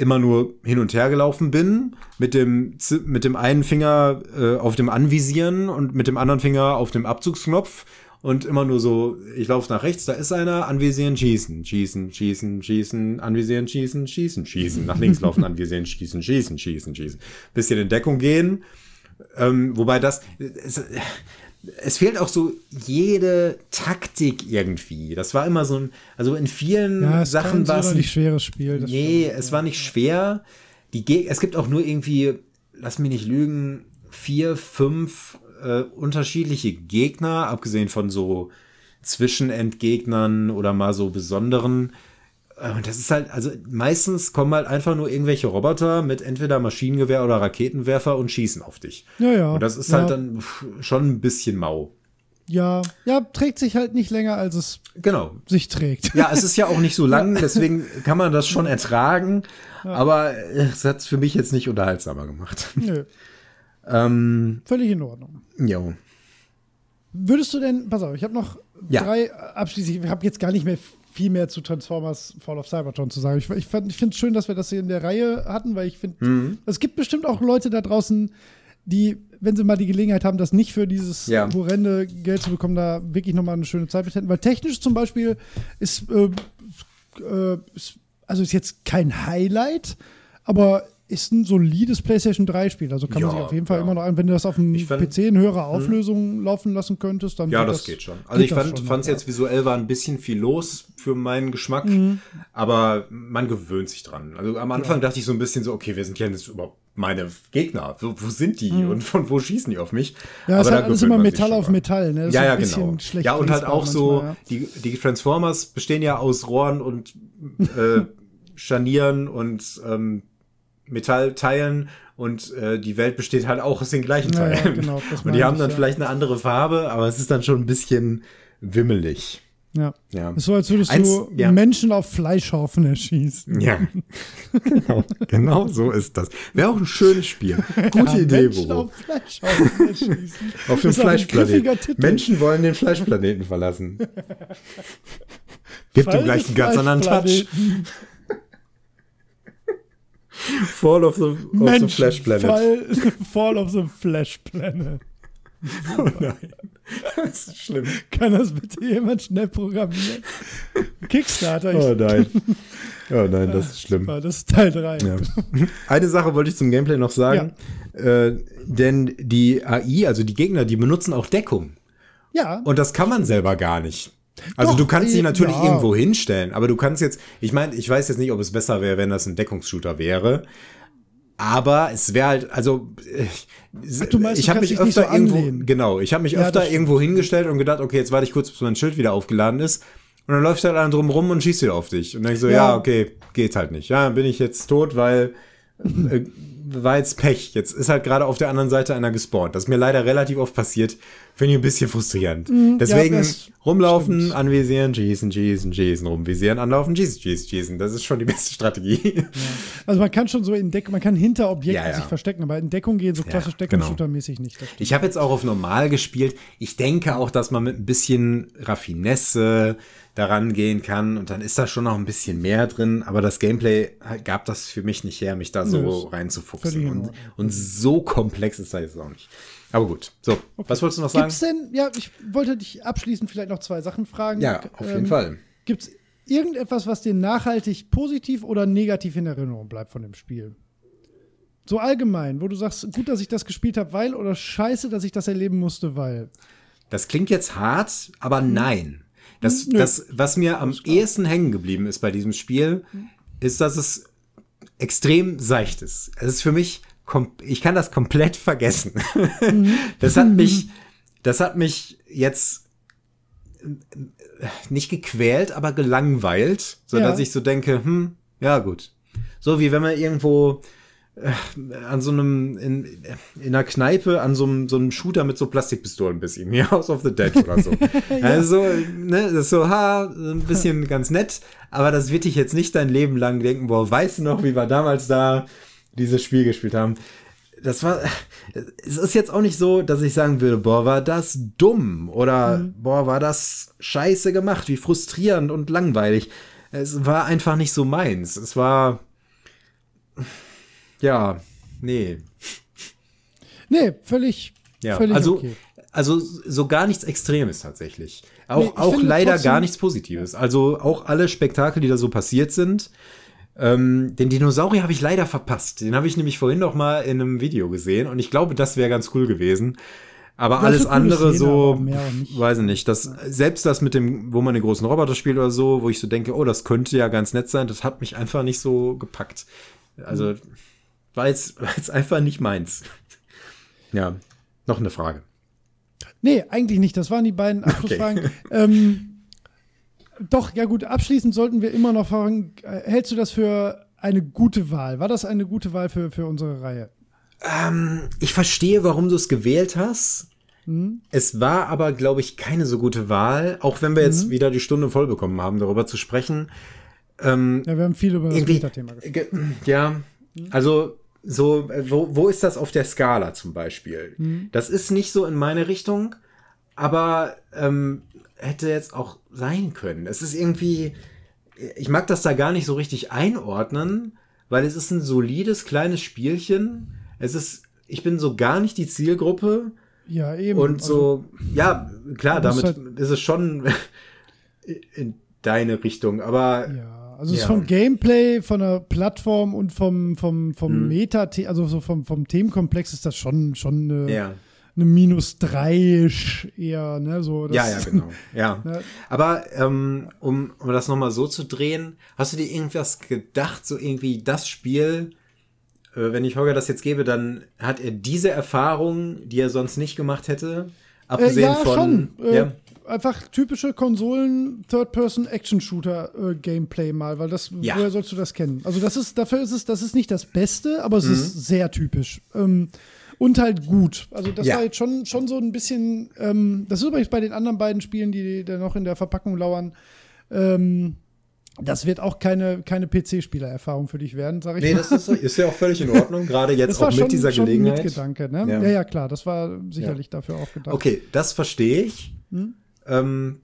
Speaker 1: immer nur hin und her gelaufen bin, mit dem, mit dem einen Finger äh, auf dem Anvisieren und mit dem anderen Finger auf dem Abzugsknopf und immer nur so, ich laufe nach rechts, da ist einer, anvisieren, schießen, schießen, schießen, schießen, anvisieren, schießen, schießen, schießen, nach links laufen, anvisieren, schießen, schießen, schießen, schießen, bisschen in Deckung gehen, ähm, wobei das, es, es fehlt auch so jede Taktik irgendwie. Das war immer so ein, also in vielen
Speaker 2: Ja,
Speaker 1: Sachen war es
Speaker 2: nicht schweres Spiel.
Speaker 1: Nee,
Speaker 2: stimmt.
Speaker 1: es war nicht schwer. Die Geg es gibt auch nur irgendwie, lass mich nicht lügen, vier, fünf äh, unterschiedliche Gegner, abgesehen von so Zwischenendgegnern oder mal so besonderen. Äh, Und das ist halt, also meistens kommen halt einfach nur irgendwelche Roboter mit entweder Maschinengewehr oder Raketenwerfer und schießen auf dich.
Speaker 2: Ja, ja.
Speaker 1: Und das ist
Speaker 2: ja,
Speaker 1: halt dann schon ein bisschen mau.
Speaker 2: Ja, ja, trägt sich halt nicht länger, als es
Speaker 1: Genau.
Speaker 2: sich trägt.
Speaker 1: Ja, es ist ja auch nicht so lang, deswegen kann man das schon ertragen. Aber es hat es für mich jetzt nicht unterhaltsamer gemacht.
Speaker 2: Nö,
Speaker 1: Ähm,
Speaker 2: völlig in Ordnung.
Speaker 1: jo.
Speaker 2: Würdest du denn, pass auf, ich habe noch
Speaker 1: Ja.
Speaker 2: drei abschließend, ich habe jetzt gar nicht mehr viel mehr zu Transformers Fall of Cybertron zu sagen. Ich, ich, ich finde es schön, dass wir das hier in der Reihe hatten, weil ich finde,
Speaker 1: Mhm.
Speaker 2: es gibt bestimmt auch Leute da draußen, die, wenn sie mal die Gelegenheit haben, das nicht für dieses
Speaker 1: Ja.
Speaker 2: horrende Geld zu bekommen, da wirklich nochmal eine schöne Zeit mit hätten. Weil technisch zum Beispiel ist, äh, äh, ist also ist jetzt kein Highlight, aber ist ein solides PlayStation 3-Spiel. Also kann man
Speaker 1: Ja,
Speaker 2: sich auf jeden Fall
Speaker 1: ja.
Speaker 2: immer noch an, wenn du das auf dem
Speaker 1: Ich fand-
Speaker 2: PC in höherer Auflösung laufen lassen könntest, dann
Speaker 1: Ja,
Speaker 2: wird
Speaker 1: das, geht schon. Also ich
Speaker 2: geht das
Speaker 1: fand es
Speaker 2: ja.
Speaker 1: jetzt visuell war ein bisschen viel los für meinen Geschmack,
Speaker 2: Mhm.
Speaker 1: aber man gewöhnt sich dran. Also am Anfang dachte ich so ein bisschen so, okay, wer sind denn jetzt überhaupt meine Gegner? Wo, wo sind die und von wo schießen die auf mich?
Speaker 2: Mhm. Ja, es ist halt alles immer
Speaker 1: man
Speaker 2: Metall auf. Metall, ne? Das
Speaker 1: Ja, ja,
Speaker 2: ein bisschen
Speaker 1: genau.
Speaker 2: schlecht
Speaker 1: Ja, und halt auch so,
Speaker 2: manchmal, ja.
Speaker 1: die, die Transformers bestehen ja aus Rohren und äh, Scharnieren und ähm, Metallteilen und äh, die Welt besteht halt auch aus den gleichen
Speaker 2: Ja, ja,
Speaker 1: Teilen.
Speaker 2: genau,
Speaker 1: und die haben
Speaker 2: ich,
Speaker 1: dann
Speaker 2: ja.
Speaker 1: vielleicht eine andere Farbe, aber es ist dann schon ein bisschen wimmelig.
Speaker 2: Ja.
Speaker 1: Ja.
Speaker 2: Ist so, als würdest
Speaker 1: Eins-
Speaker 2: du
Speaker 1: ja.
Speaker 2: Menschen auf Fleischhaufen erschießen.
Speaker 1: Ja, genau, genau so ist das. Wäre auch ein schönes Spiel. Gute
Speaker 2: Ja,
Speaker 1: Idee,
Speaker 2: Menschen
Speaker 1: Bobo.
Speaker 2: auf Fleischhaufen erschießen.
Speaker 1: Auf dem Fleischplaneten. Menschen wollen den Fleischplaneten verlassen. Gibt dem gleich einen ganz anderen Touch. Fall of the, of the
Speaker 2: Mensch,
Speaker 1: Flash Planet.
Speaker 2: Fall, Fall of the Flash Planet.
Speaker 1: Oh nein.
Speaker 2: Das ist schlimm. Kann das bitte jemand schnell programmieren? Kickstarter.
Speaker 1: Oh nein. Oh nein, das ist schlimm.
Speaker 2: Das ist Teil 3. Ja.
Speaker 1: Eine Sache wollte ich zum Gameplay noch sagen. Ja. Äh, denn die AI, also die Gegner, die benutzen auch Deckung.
Speaker 2: Ja.
Speaker 1: Und das kann man selber gar nicht. Also Doch, du kannst sie natürlich ja. irgendwo hinstellen, aber du kannst jetzt, ich meine, ich weiß jetzt nicht, ob es besser wäre, wenn das ein Deckungsshooter wäre. Aber es wäre halt, also
Speaker 2: Ach, meinst, ich habe mich öfter so
Speaker 1: irgendwo, genau, ich habe mich ja, öfter irgendwo hingestellt und gedacht, okay, jetzt warte ich kurz, bis mein Schild wieder aufgeladen ist. Und dann läuft halt einer drum rum und schießt wieder auf dich. Und dann ich so, ja, ja okay, geht halt nicht. Ja, dann bin ich jetzt tot, weil äh, war jetzt Pech. Jetzt ist halt gerade auf der anderen Seite einer gespawnt. Das ist mir leider relativ oft passiert. Finde ich ein bisschen frustrierend. Mhm, Deswegen ja, rumlaufen, stimmt. anvisieren, schießen, schießen, schießen, rumvisieren, anlaufen, schießen, schießen, schießen. Das ist schon die beste Strategie. Ja.
Speaker 2: Also man kann schon so in Deckung, man kann hinter Objekten ja, sich verstecken, aber in Deckung gehen so klassisch ja, genau. Deckungsshooter-mäßig nicht.
Speaker 1: Ich habe jetzt auch auf normal gespielt. Ich denke auch, dass man mit ein bisschen Raffinesse daran gehen kann und dann ist da schon noch ein bisschen mehr drin, aber das Gameplay gab das für mich nicht her, mich da so Nö, reinzufuchsen. Und, und, so komplex ist das jetzt auch nicht. Aber gut, so, okay. was wolltest du noch sagen?
Speaker 2: Gibt's denn, ja, ich wollte dich abschließend vielleicht noch zwei Sachen fragen.
Speaker 1: Ja, auf jeden ähm, Fall.
Speaker 2: Gibt es irgendetwas, was dir nachhaltig positiv oder negativ in Erinnerung bleibt von dem Spiel? So allgemein, wo du sagst, gut, dass ich das gespielt habe, weil oder scheiße, dass ich das erleben musste, weil.
Speaker 1: Das klingt jetzt hart, aber hm. nein. Das, das, was mir am ehesten hängen geblieben ist bei diesem Spiel, ist, dass es extrem seicht ist. Es ist für mich, ich kann das komplett vergessen. Mhm. das hat mich, das hat mich jetzt äh, nicht gequält, aber gelangweilt, so dass ja. ich so denke, hm, ja gut. So wie wenn man irgendwo an so einem, in, in einer Kneipe, an so einem, so einem Shooter mit so Plastikpistolen bis irgendwie House of the Dead oder so. ja. Also, ne, das ist so, ha, ein bisschen ganz nett, aber das wird dich jetzt nicht dein Leben lang denken, boah, weißt du noch, wie wir damals da dieses Spiel gespielt haben? Das war, es ist jetzt auch nicht so, dass ich sagen würde, boah, war das dumm oder mhm. boah, war das scheiße gemacht, wie frustrierend und langweilig. Es war einfach nicht so meins. Es war, ja, nee.
Speaker 2: Nee, völlig.
Speaker 1: Ja,
Speaker 2: völlig
Speaker 1: also, okay. also so gar nichts Extremes tatsächlich. Auch, nee, auch leider gar nichts Positives. Also auch alle Spektakel, die da so passiert sind. Ähm, den Dinosaurier habe ich leider verpasst. Den habe ich nämlich vorhin noch mal in einem Video gesehen und ich glaube, das wäre ganz cool gewesen. Aber das alles andere Szene, so, aber weiß ich nicht. Das, selbst das mit dem, wo man den großen Roboter spielt oder so, wo ich so denke, oh, das könnte ja ganz nett sein, das hat mich einfach nicht so gepackt. Also, mhm war jetzt, war jetzt einfach nicht meins. Ja, noch eine Frage.
Speaker 2: Nee, eigentlich nicht. Das waren die beiden Abschlussfragen. Okay. Ähm, doch, ja gut, abschließend sollten wir immer noch fragen, äh, hältst du das für eine gute Wahl? War das eine gute Wahl für, für unsere Reihe?
Speaker 1: Ähm, ich verstehe, warum du es gewählt hast. Mhm. Es war aber, glaube ich, keine so gute Wahl, auch wenn wir jetzt mhm. wieder die Stunde voll bekommen haben, darüber zu sprechen.
Speaker 2: Ähm, ja, wir haben viel über das Meta-Thema
Speaker 1: gesprochen. Ja, also so, wo, wo ist das auf der Skala zum Beispiel? Mhm. Das ist nicht so in meine Richtung, aber ähm, hätte jetzt auch sein können. Es ist irgendwie, ich mag das da gar nicht so richtig einordnen, weil es ist ein solides kleines Spielchen. Es ist, ich bin so gar nicht die Zielgruppe.
Speaker 2: Ja, eben.
Speaker 1: Und so, also, ja, klar, damit halt ist es schon in deine Richtung, aber.
Speaker 2: Ja also ja. vom Gameplay, von der Plattform und vom, vom, vom mhm. Meta, also so vom, vom Themenkomplex ist das schon, schon eine, ja. eine minus drei eher, ne? So,
Speaker 1: ja, ja, genau. Ja. ne? Aber ähm, um, um das nochmal so zu drehen, hast du dir irgendwas gedacht, so irgendwie das Spiel, äh, wenn ich Holger das jetzt gebe, dann hat er diese Erfahrung, die er sonst nicht gemacht hätte? Abgesehen äh, ja, von. Schon.
Speaker 2: Äh, ja einfach typische Konsolen Third-Person-Action-Shooter-Gameplay äh, mal, weil das, ja. woher sollst du das kennen? Also das ist, dafür ist es, das ist nicht das Beste, aber es mhm. ist sehr typisch. Ähm, und halt gut. Also das ja. war jetzt schon, schon so ein bisschen, ähm, das ist übrigens bei den anderen beiden Spielen, die da noch in der Verpackung lauern, ähm, das wird auch keine, keine PC-Spielererfahrung für dich werden, sag ich nee,
Speaker 1: mal. Nee, das ist, ist, ja auch völlig in Ordnung, gerade jetzt auch schon, mit dieser schon Gelegenheit.
Speaker 2: Mitgedanke, ne? Ja. ja. ja, klar, das war sicherlich ja. dafür auch gedacht.
Speaker 1: Okay, das verstehe ich. Hm? Ähm,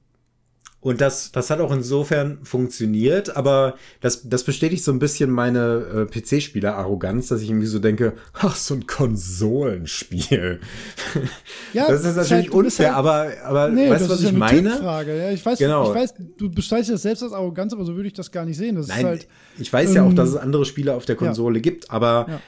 Speaker 1: Und das, das hat auch insofern funktioniert, aber das, das bestätigt so ein bisschen meine äh, PC-Spieler-Arroganz, dass ich irgendwie so denke, ach, so ein Konsolenspiel. Ja, das ist natürlich halt, unfair, halt, aber, aber
Speaker 2: nee,
Speaker 1: weißt du, was ich
Speaker 2: ja
Speaker 1: meine?
Speaker 2: Frage. Ja, ich weiß, genau. ich weiß, du bezeichnest das selbst als Arroganz, aber so würde ich das gar nicht sehen. Das
Speaker 1: Nein,
Speaker 2: halt,
Speaker 1: ich weiß ähm, ja auch, dass es andere Spiele auf der Konsole ja. gibt, aber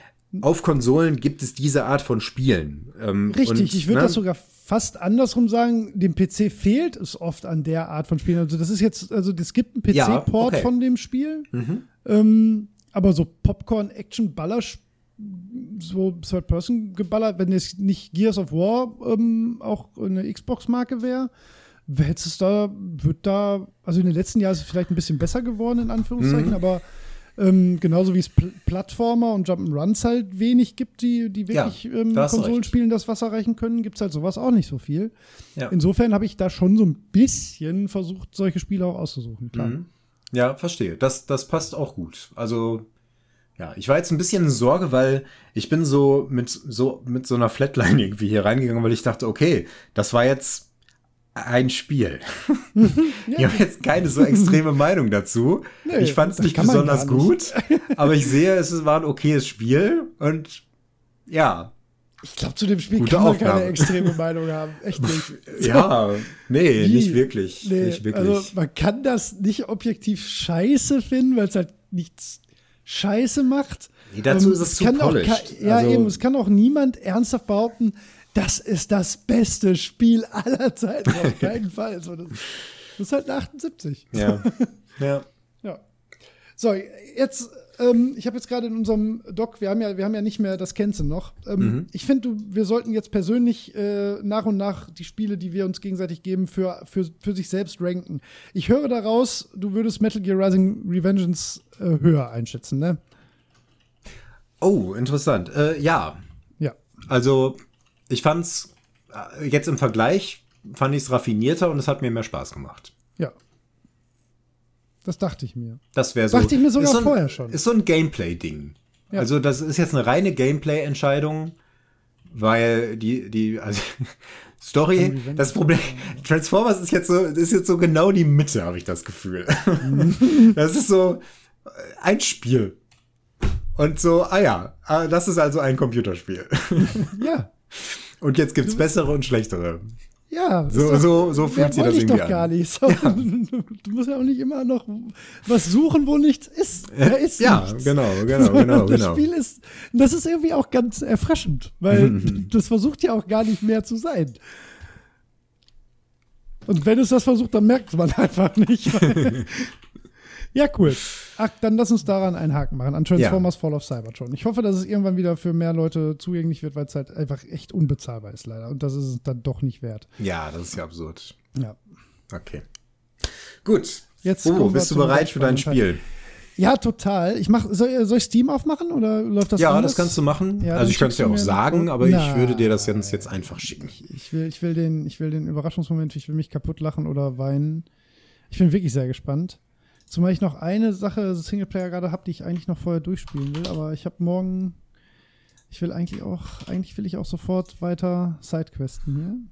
Speaker 1: auf Konsolen gibt es diese Art von Spielen.
Speaker 2: Ähm, Richtig, und, ich würde ne? das sogar fast andersrum sagen, dem PC fehlt es oft an der Art von Spielen. Also das ist jetzt, also es gibt einen PC-Port ja, okay. von dem Spiel, mhm. ähm, aber so Popcorn-Action-Baller, so Third-Person-Geballer, wenn es nicht Gears of War ähm, auch eine Xbox-Marke wäre, hätte es da, wird da, also in den letzten Jahren ist es vielleicht ein bisschen besser geworden, in Anführungszeichen, mhm. aber ähm, genauso wie es Pl Plattformer und Jump'n'Runs halt wenig gibt, die, die wirklich ja, ähm, Konsolenspielen das Wasser reichen können, gibt es halt sowas auch nicht so viel. Ja. Insofern habe ich da schon so ein bisschen versucht, solche Spiele auch auszusuchen, klar. Mhm.
Speaker 1: Ja, verstehe. Das, das passt auch gut. Also, ja, ich war jetzt ein bisschen in Sorge, weil ich bin so mit so mit so einer Flatline irgendwie hier reingegangen, weil ich dachte, okay, das war jetzt ein Spiel. Ich habe jetzt keine so extreme Meinung dazu. Nee, ich fand es nicht besonders nicht. gut, aber ich sehe, es war ein okayes Spiel und ja.
Speaker 2: Ich glaube, zu dem Spiel kann man Aufgabe. keine extreme Meinung haben. Echt nicht.
Speaker 1: So. Ja, nee, Wie? nicht wirklich. Nee, nicht wirklich. Also
Speaker 2: man kann das nicht objektiv scheiße finden, weil es halt nichts scheiße macht.
Speaker 1: Nee, dazu um, ist es, zu polished.
Speaker 2: Ja, also, eben, es kann auch niemand ernsthaft behaupten, das ist das beste Spiel aller Zeiten. Auf keinen Fall. So, das, ist halt eine 78.
Speaker 1: Ja. ja.
Speaker 2: ja. So, jetzt, ähm, ich habe jetzt gerade in unserem Doc, wir haben ja, wir haben ja nicht mehr das Kennzen noch. Ähm, mhm. Ich finde, wir sollten jetzt persönlich äh, nach und nach die Spiele, die wir uns gegenseitig geben, für, für, für sich selbst ranken. Ich höre daraus, du würdest Metal Gear Rising Revengeance äh, höher einschätzen, ne?
Speaker 1: Oh, interessant. Äh, ja.
Speaker 2: Ja.
Speaker 1: Also ich fand's äh, jetzt im Vergleich fand ich es raffinierter und es hat mir mehr Spaß gemacht.
Speaker 2: Ja. Das dachte ich mir.
Speaker 1: Das wäre so.
Speaker 2: Dachte ich mir sogar
Speaker 1: so ein,
Speaker 2: vorher schon.
Speaker 1: Ist so ein Gameplay-Ding. Ja. Also, das ist jetzt eine reine Gameplay-Entscheidung, weil die, die, also, Story, das Problem, Transformers ist jetzt so, ist jetzt so genau die Mitte, habe ich das Gefühl. das ist so äh, ein Spiel. Und so, ah ja, ah, das ist also ein Computerspiel.
Speaker 2: ja.
Speaker 1: Und jetzt gibt's bessere und schlechtere.
Speaker 2: Ja,
Speaker 1: so, doch, so, so fühlt sich das irgendwie
Speaker 2: doch gar nicht. So, ja. Du musst ja auch nicht immer noch was suchen, wo nichts ist. Da ist
Speaker 1: ja,
Speaker 2: nichts.
Speaker 1: genau, genau, genau.
Speaker 2: Das
Speaker 1: genau.
Speaker 2: Spiel ist, das ist irgendwie auch ganz erfrischend, weil das versucht ja auch gar nicht mehr zu sein. Und wenn es das versucht, dann merkt man einfach nicht. Ja, cool. Ach, dann lass uns daran einen Haken machen, an Transformers ja. Fall of Cybertron. Ich hoffe, dass es irgendwann wieder für mehr Leute zugänglich wird, weil es halt einfach echt unbezahlbar ist, leider. Und das ist es dann doch nicht wert.
Speaker 1: Ja, das ist ja absurd.
Speaker 2: Ja.
Speaker 1: Okay. Gut. Jetzt oh, bist du bereit für dein Spiel?
Speaker 2: Ja, total. Ich mach, soll, soll, ich Steam aufmachen oder läuft das
Speaker 1: Ja,
Speaker 2: anders?
Speaker 1: das kannst du machen. Ja, also ich könnte es ja auch sagen, aber Na, ich würde dir das jetzt, jetzt einfach schicken.
Speaker 2: Ich, ich, will, ich, will den, ich will den Überraschungsmoment, ich will mich kaputt lachen oder weinen. Ich bin wirklich sehr gespannt. Zumal ich noch eine Sache Singleplayer gerade habe, die ich eigentlich noch vorher durchspielen will, aber ich habe morgen. Ich will eigentlich auch, eigentlich will ich auch sofort weiter Sidequesten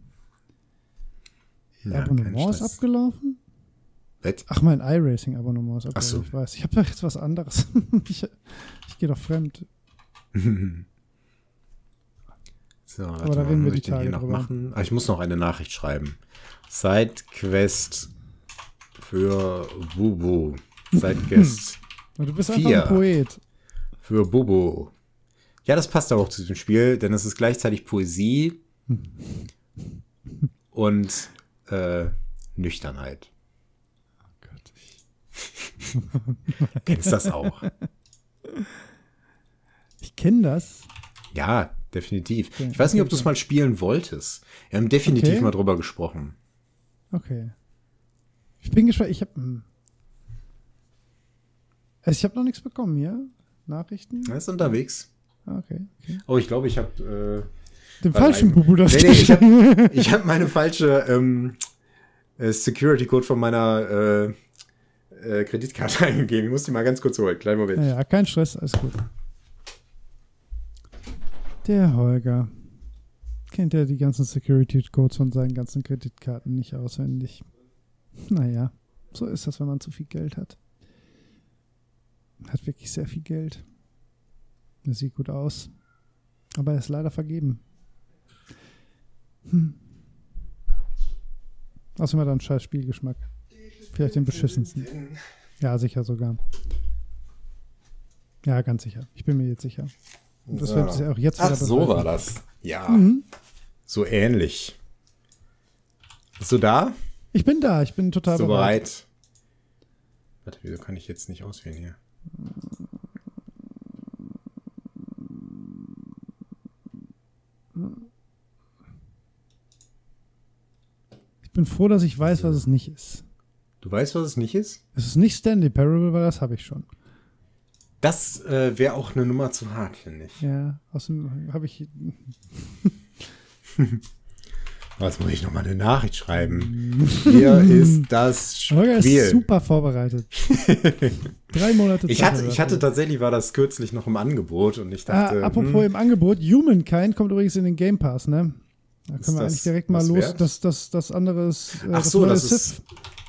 Speaker 2: hier. Ja, Abonnement ist abgelaufen?
Speaker 1: Was?
Speaker 2: Ach, mein iRacing-Abonnement ist abgelaufen.
Speaker 1: So.
Speaker 2: Ich weiß. Ich habe da jetzt was anderes. ich, ich gehe doch fremd.
Speaker 1: so, Aber da werden wir die Tage noch machen. Ah, ich muss noch eine Nachricht schreiben. Sidequest für Bubu. Seit Guest.
Speaker 2: Du bist einfach ein Poet.
Speaker 1: Für Bubu. Ja, das passt aber auch zu diesem Spiel, denn es ist gleichzeitig Poesie und äh, Nüchternheit. Oh Gott. Kennst das auch?
Speaker 2: Ich kenne das.
Speaker 1: Ja, definitiv. Okay, ich weiß nicht, ob du es mal spielen wolltest. Wir haben definitiv okay. mal drüber gesprochen.
Speaker 2: Okay. Ich bin gespannt. Ich habe hm. also ich habe noch nichts bekommen hier. Nachrichten?
Speaker 1: Er ist unterwegs.
Speaker 2: Ah, okay, okay.
Speaker 1: Oh, ich glaube, ich habe
Speaker 2: äh, den falschen Bubu das
Speaker 1: nee, nee, ich habe hab meine falsche ähm, äh, Security Code von meiner äh, äh, Kreditkarte eingegeben. Ich muss die mal ganz kurz holen. Kleinen Moment.
Speaker 2: Ja, ja, kein Stress, alles gut. Der Holger kennt ja die ganzen Security Codes von seinen ganzen Kreditkarten nicht auswendig. Naja, so ist das, wenn man zu viel Geld hat. Hat wirklich sehr viel Geld. Das sieht gut aus. Aber er ist leider vergeben. Hm. Außerdem hat er einen scheiß Spielgeschmack. Vielleicht den beschissensten. Ja, sicher sogar. Ja, ganz sicher. Ich bin mir jetzt sicher.
Speaker 1: Und das ja. wird ja auch jetzt wieder Ach, so war das. Ja. Mhm. So ähnlich. Bist du da?
Speaker 2: Ich bin da, ich bin total
Speaker 1: so bereit. bereit. Warte, wieso kann ich jetzt nicht auswählen hier?
Speaker 2: Ich bin froh, dass ich weiß, was es nicht ist.
Speaker 1: Du weißt, was es nicht ist?
Speaker 2: Es ist nicht Stanley Parable, weil das habe ich schon.
Speaker 1: Das äh, wäre auch eine Nummer zu hart, finde ich.
Speaker 2: Ja, außerdem habe ich.
Speaker 1: Was muss ich nochmal eine Nachricht schreiben? Hier ist das Spiel. Holger ist
Speaker 2: super vorbereitet. Drei Monate
Speaker 1: Zeit. Ich hatte, ich hatte tatsächlich, war das kürzlich noch im Angebot und ich dachte.
Speaker 2: Ah, apropos hm. im Angebot, Humankind kommt übrigens in den Game Pass, ne? Da können wir eigentlich direkt mal los. Das, das, das andere ist.
Speaker 1: Äh, Ach so, das, das ist.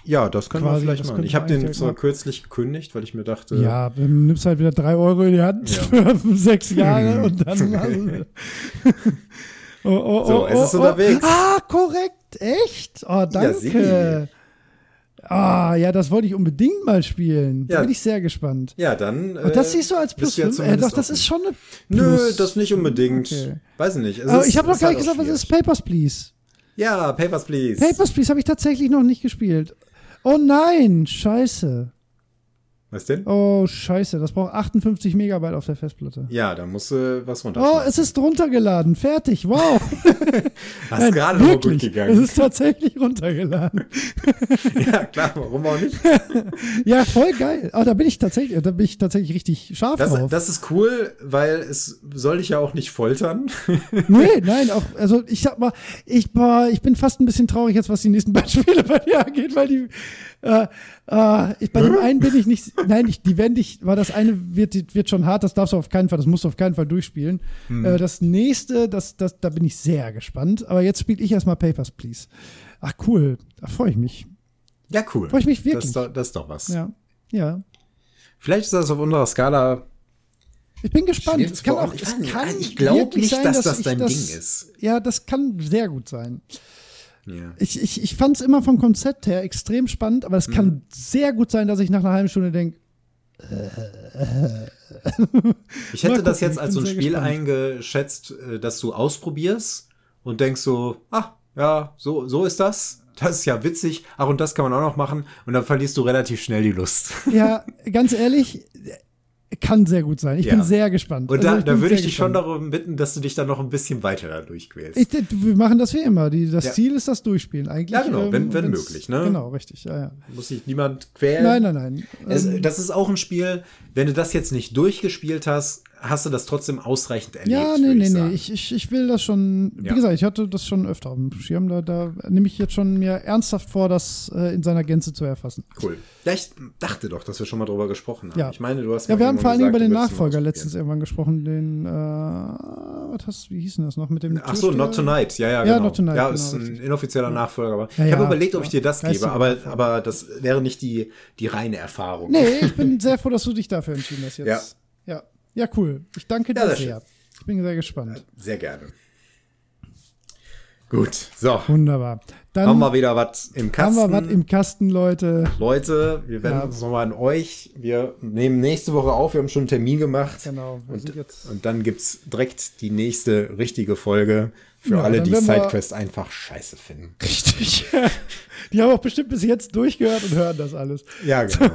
Speaker 1: Ja, das können Quasi, wir vielleicht machen. Ich habe den zwar kürzlich gekündigt, weil ich mir dachte.
Speaker 2: Ja, dann nimmst halt wieder drei Euro in die Hand ja. für sechs Jahre und dann.
Speaker 1: Oh, oh, so, oh, es ist oh, oh. unterwegs.
Speaker 2: Ah, korrekt. Echt? Oh, danke. Ah, ja, das wollte ich unbedingt mal spielen. Da bin ich sehr gespannt.
Speaker 1: Ja, dann.
Speaker 2: Äh, das siehst du als Plus 5? Ja äh, doch, das ist schon eine
Speaker 1: Plus. Nö, das nicht unbedingt. Okay. Weiß ich nicht.
Speaker 2: Aber ist, ich habe noch gar nicht halt gesagt, was ist Papers, Please?
Speaker 1: Ja, Papers, Please.
Speaker 2: Papers, Please habe ich tatsächlich noch nicht gespielt. Oh nein, scheiße.
Speaker 1: Was denn?
Speaker 2: Oh, scheiße, das braucht 58 Megabyte auf der Festplatte.
Speaker 1: Ja, da musst du was
Speaker 2: runter. Oh, es ist runtergeladen. Fertig. Wow.
Speaker 1: Hast Nein, gerade noch gut gegangen.
Speaker 2: Es ist tatsächlich runtergeladen.
Speaker 1: ja, klar, warum auch nicht?
Speaker 2: ja, voll geil. Aber da bin ich tatsächlich, da bin ich tatsächlich richtig scharf
Speaker 1: das,
Speaker 2: drauf.
Speaker 1: Das ist cool, weil es soll dich ja auch nicht foltern.
Speaker 2: nee, nein, auch, also ich sag mal, ich, boah, ich bin fast ein bisschen traurig jetzt, was die nächsten Beispiele bei dir angeht, weil die, äh, äh, ich, bei dem einen bin ich nicht, nein, ich, die wende ich, war das eine wird, wird schon hart, das darfst du auf keinen Fall, das musst du auf keinen Fall durchspielen. Hm. Äh, das nächste, das, das, da bin ich sehr gespannt, aber jetzt spiele ich erstmal Papers, Please. Ach cool, da freue ich mich.
Speaker 1: Ja, cool.
Speaker 2: Freue ich mich wirklich. Das
Speaker 1: ist, doch, das ist doch was.
Speaker 2: Ja, ja.
Speaker 1: Vielleicht ist das auf unserer Skala
Speaker 2: ich bin gespannt. Es kann auch, kann
Speaker 1: ich glaube nicht, sein, dass, dass, das dein das, Ding ist.
Speaker 2: Ja, das kann sehr gut sein. Ja. Ich, ich, ich fand es immer vom Konzept her extrem spannend, aber es mhm. kann sehr gut sein, dass ich nach einer halben Stunde denke,
Speaker 1: ich hätte das jetzt als so ein Spiel gespannt. eingeschätzt, äh, dass du ausprobierst und denkst so, ah, ja, so, so ist das. Das ist ja witzig. Ach, und das kann man auch noch machen. Und dann verlierst du relativ schnell die Lust.
Speaker 2: Ja, ganz ehrlich, kann sehr gut sein. Ich ja. bin sehr gespannt.
Speaker 1: Und da, also da würde ich dich gespannt. schon darum bitten, dass du dich dann noch ein bisschen weiter da durchquälst. Ich,
Speaker 2: wir machen das wie immer. Die, das ja. Ziel ist das Durchspielen eigentlich. Ja,
Speaker 1: genau, wenn, ähm, wenn möglich. Ne?
Speaker 2: Genau, richtig. Ja, ja.
Speaker 1: Muss sich niemand quälen.
Speaker 2: Nein, nein, nein.
Speaker 1: Es, ähm, das ist auch ein Spiel, wenn du das jetzt nicht durchgespielt hast, hast du das trotzdem ausreichend erlebt.
Speaker 2: Ja, nee, nee, nee. Ich, ich, ich will das schon, wie ja. gesagt, ich hatte das schon öfter auf dem Schirm. Da, da nehme ich jetzt schon mir ernsthaft vor, das äh, in seiner Gänze zu erfassen.
Speaker 1: Cool. Ja, ich dachte doch, dass wir schon mal drüber gesprochen haben.
Speaker 2: Ja.
Speaker 1: Ich meine, du hast
Speaker 2: Ja, wir haben vor allen Dingen über den Nachfolger letztens irgendwann gesprochen, den, äh, was hast, wie hieß denn das noch mit dem
Speaker 1: Ach so, Not Tonight. Ja, ja,
Speaker 2: genau. Ja, Not Tonight.
Speaker 1: Ja, ist genau, ein inoffizieller Nachfolger. Aber ja, ich habe überlegt, ob ich dir das gebe, aber, aber das wäre nicht die, die reine Erfahrung.
Speaker 2: Nee, ich bin sehr froh, dass du dich dafür entschieden hast jetzt. Ja. Ja. Ja, cool. Ich danke dir ja, sehr. Ich bin sehr gespannt.
Speaker 1: Sehr gerne. Gut, so.
Speaker 2: Wunderbar.
Speaker 1: Dann haben wir wieder was im Kasten.
Speaker 2: Haben wir was im Kasten, Leute.
Speaker 1: Leute, wir wenden ja. uns nochmal an euch. Wir nehmen nächste Woche auf. Wir haben schon einen Termin gemacht.
Speaker 2: Genau.
Speaker 1: Und, und dann gibt es direkt die nächste richtige Folge für ja, alle, die Sidequest einfach scheiße finden.
Speaker 2: Richtig. Die haben auch bestimmt bis jetzt durchgehört und hören das alles.
Speaker 1: Ja, genau.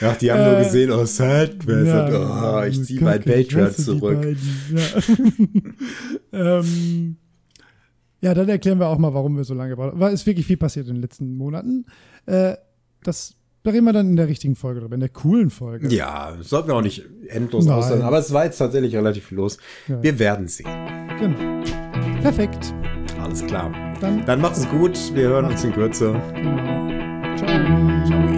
Speaker 1: Ja, die haben äh, nur gesehen, oh, Sidequest. Ja, oh, ich ziehe mein Patreon zurück.
Speaker 2: Ja. ähm, ja, dann erklären wir auch mal, warum wir so lange brauchen. Weil es wirklich viel passiert in den letzten Monaten. Äh, das da reden wir dann in der richtigen Folge drüber, in der coolen Folge.
Speaker 1: Ja, sollten wir auch nicht endlos aussehen, aber es war jetzt tatsächlich relativ viel los. Ja. Wir werden sehen.
Speaker 2: Genau. Perfekt.
Speaker 1: Alles klar. Dann, Dann macht es gut. Wir hören uns in Kürze. Genau. Ciao. Ciao.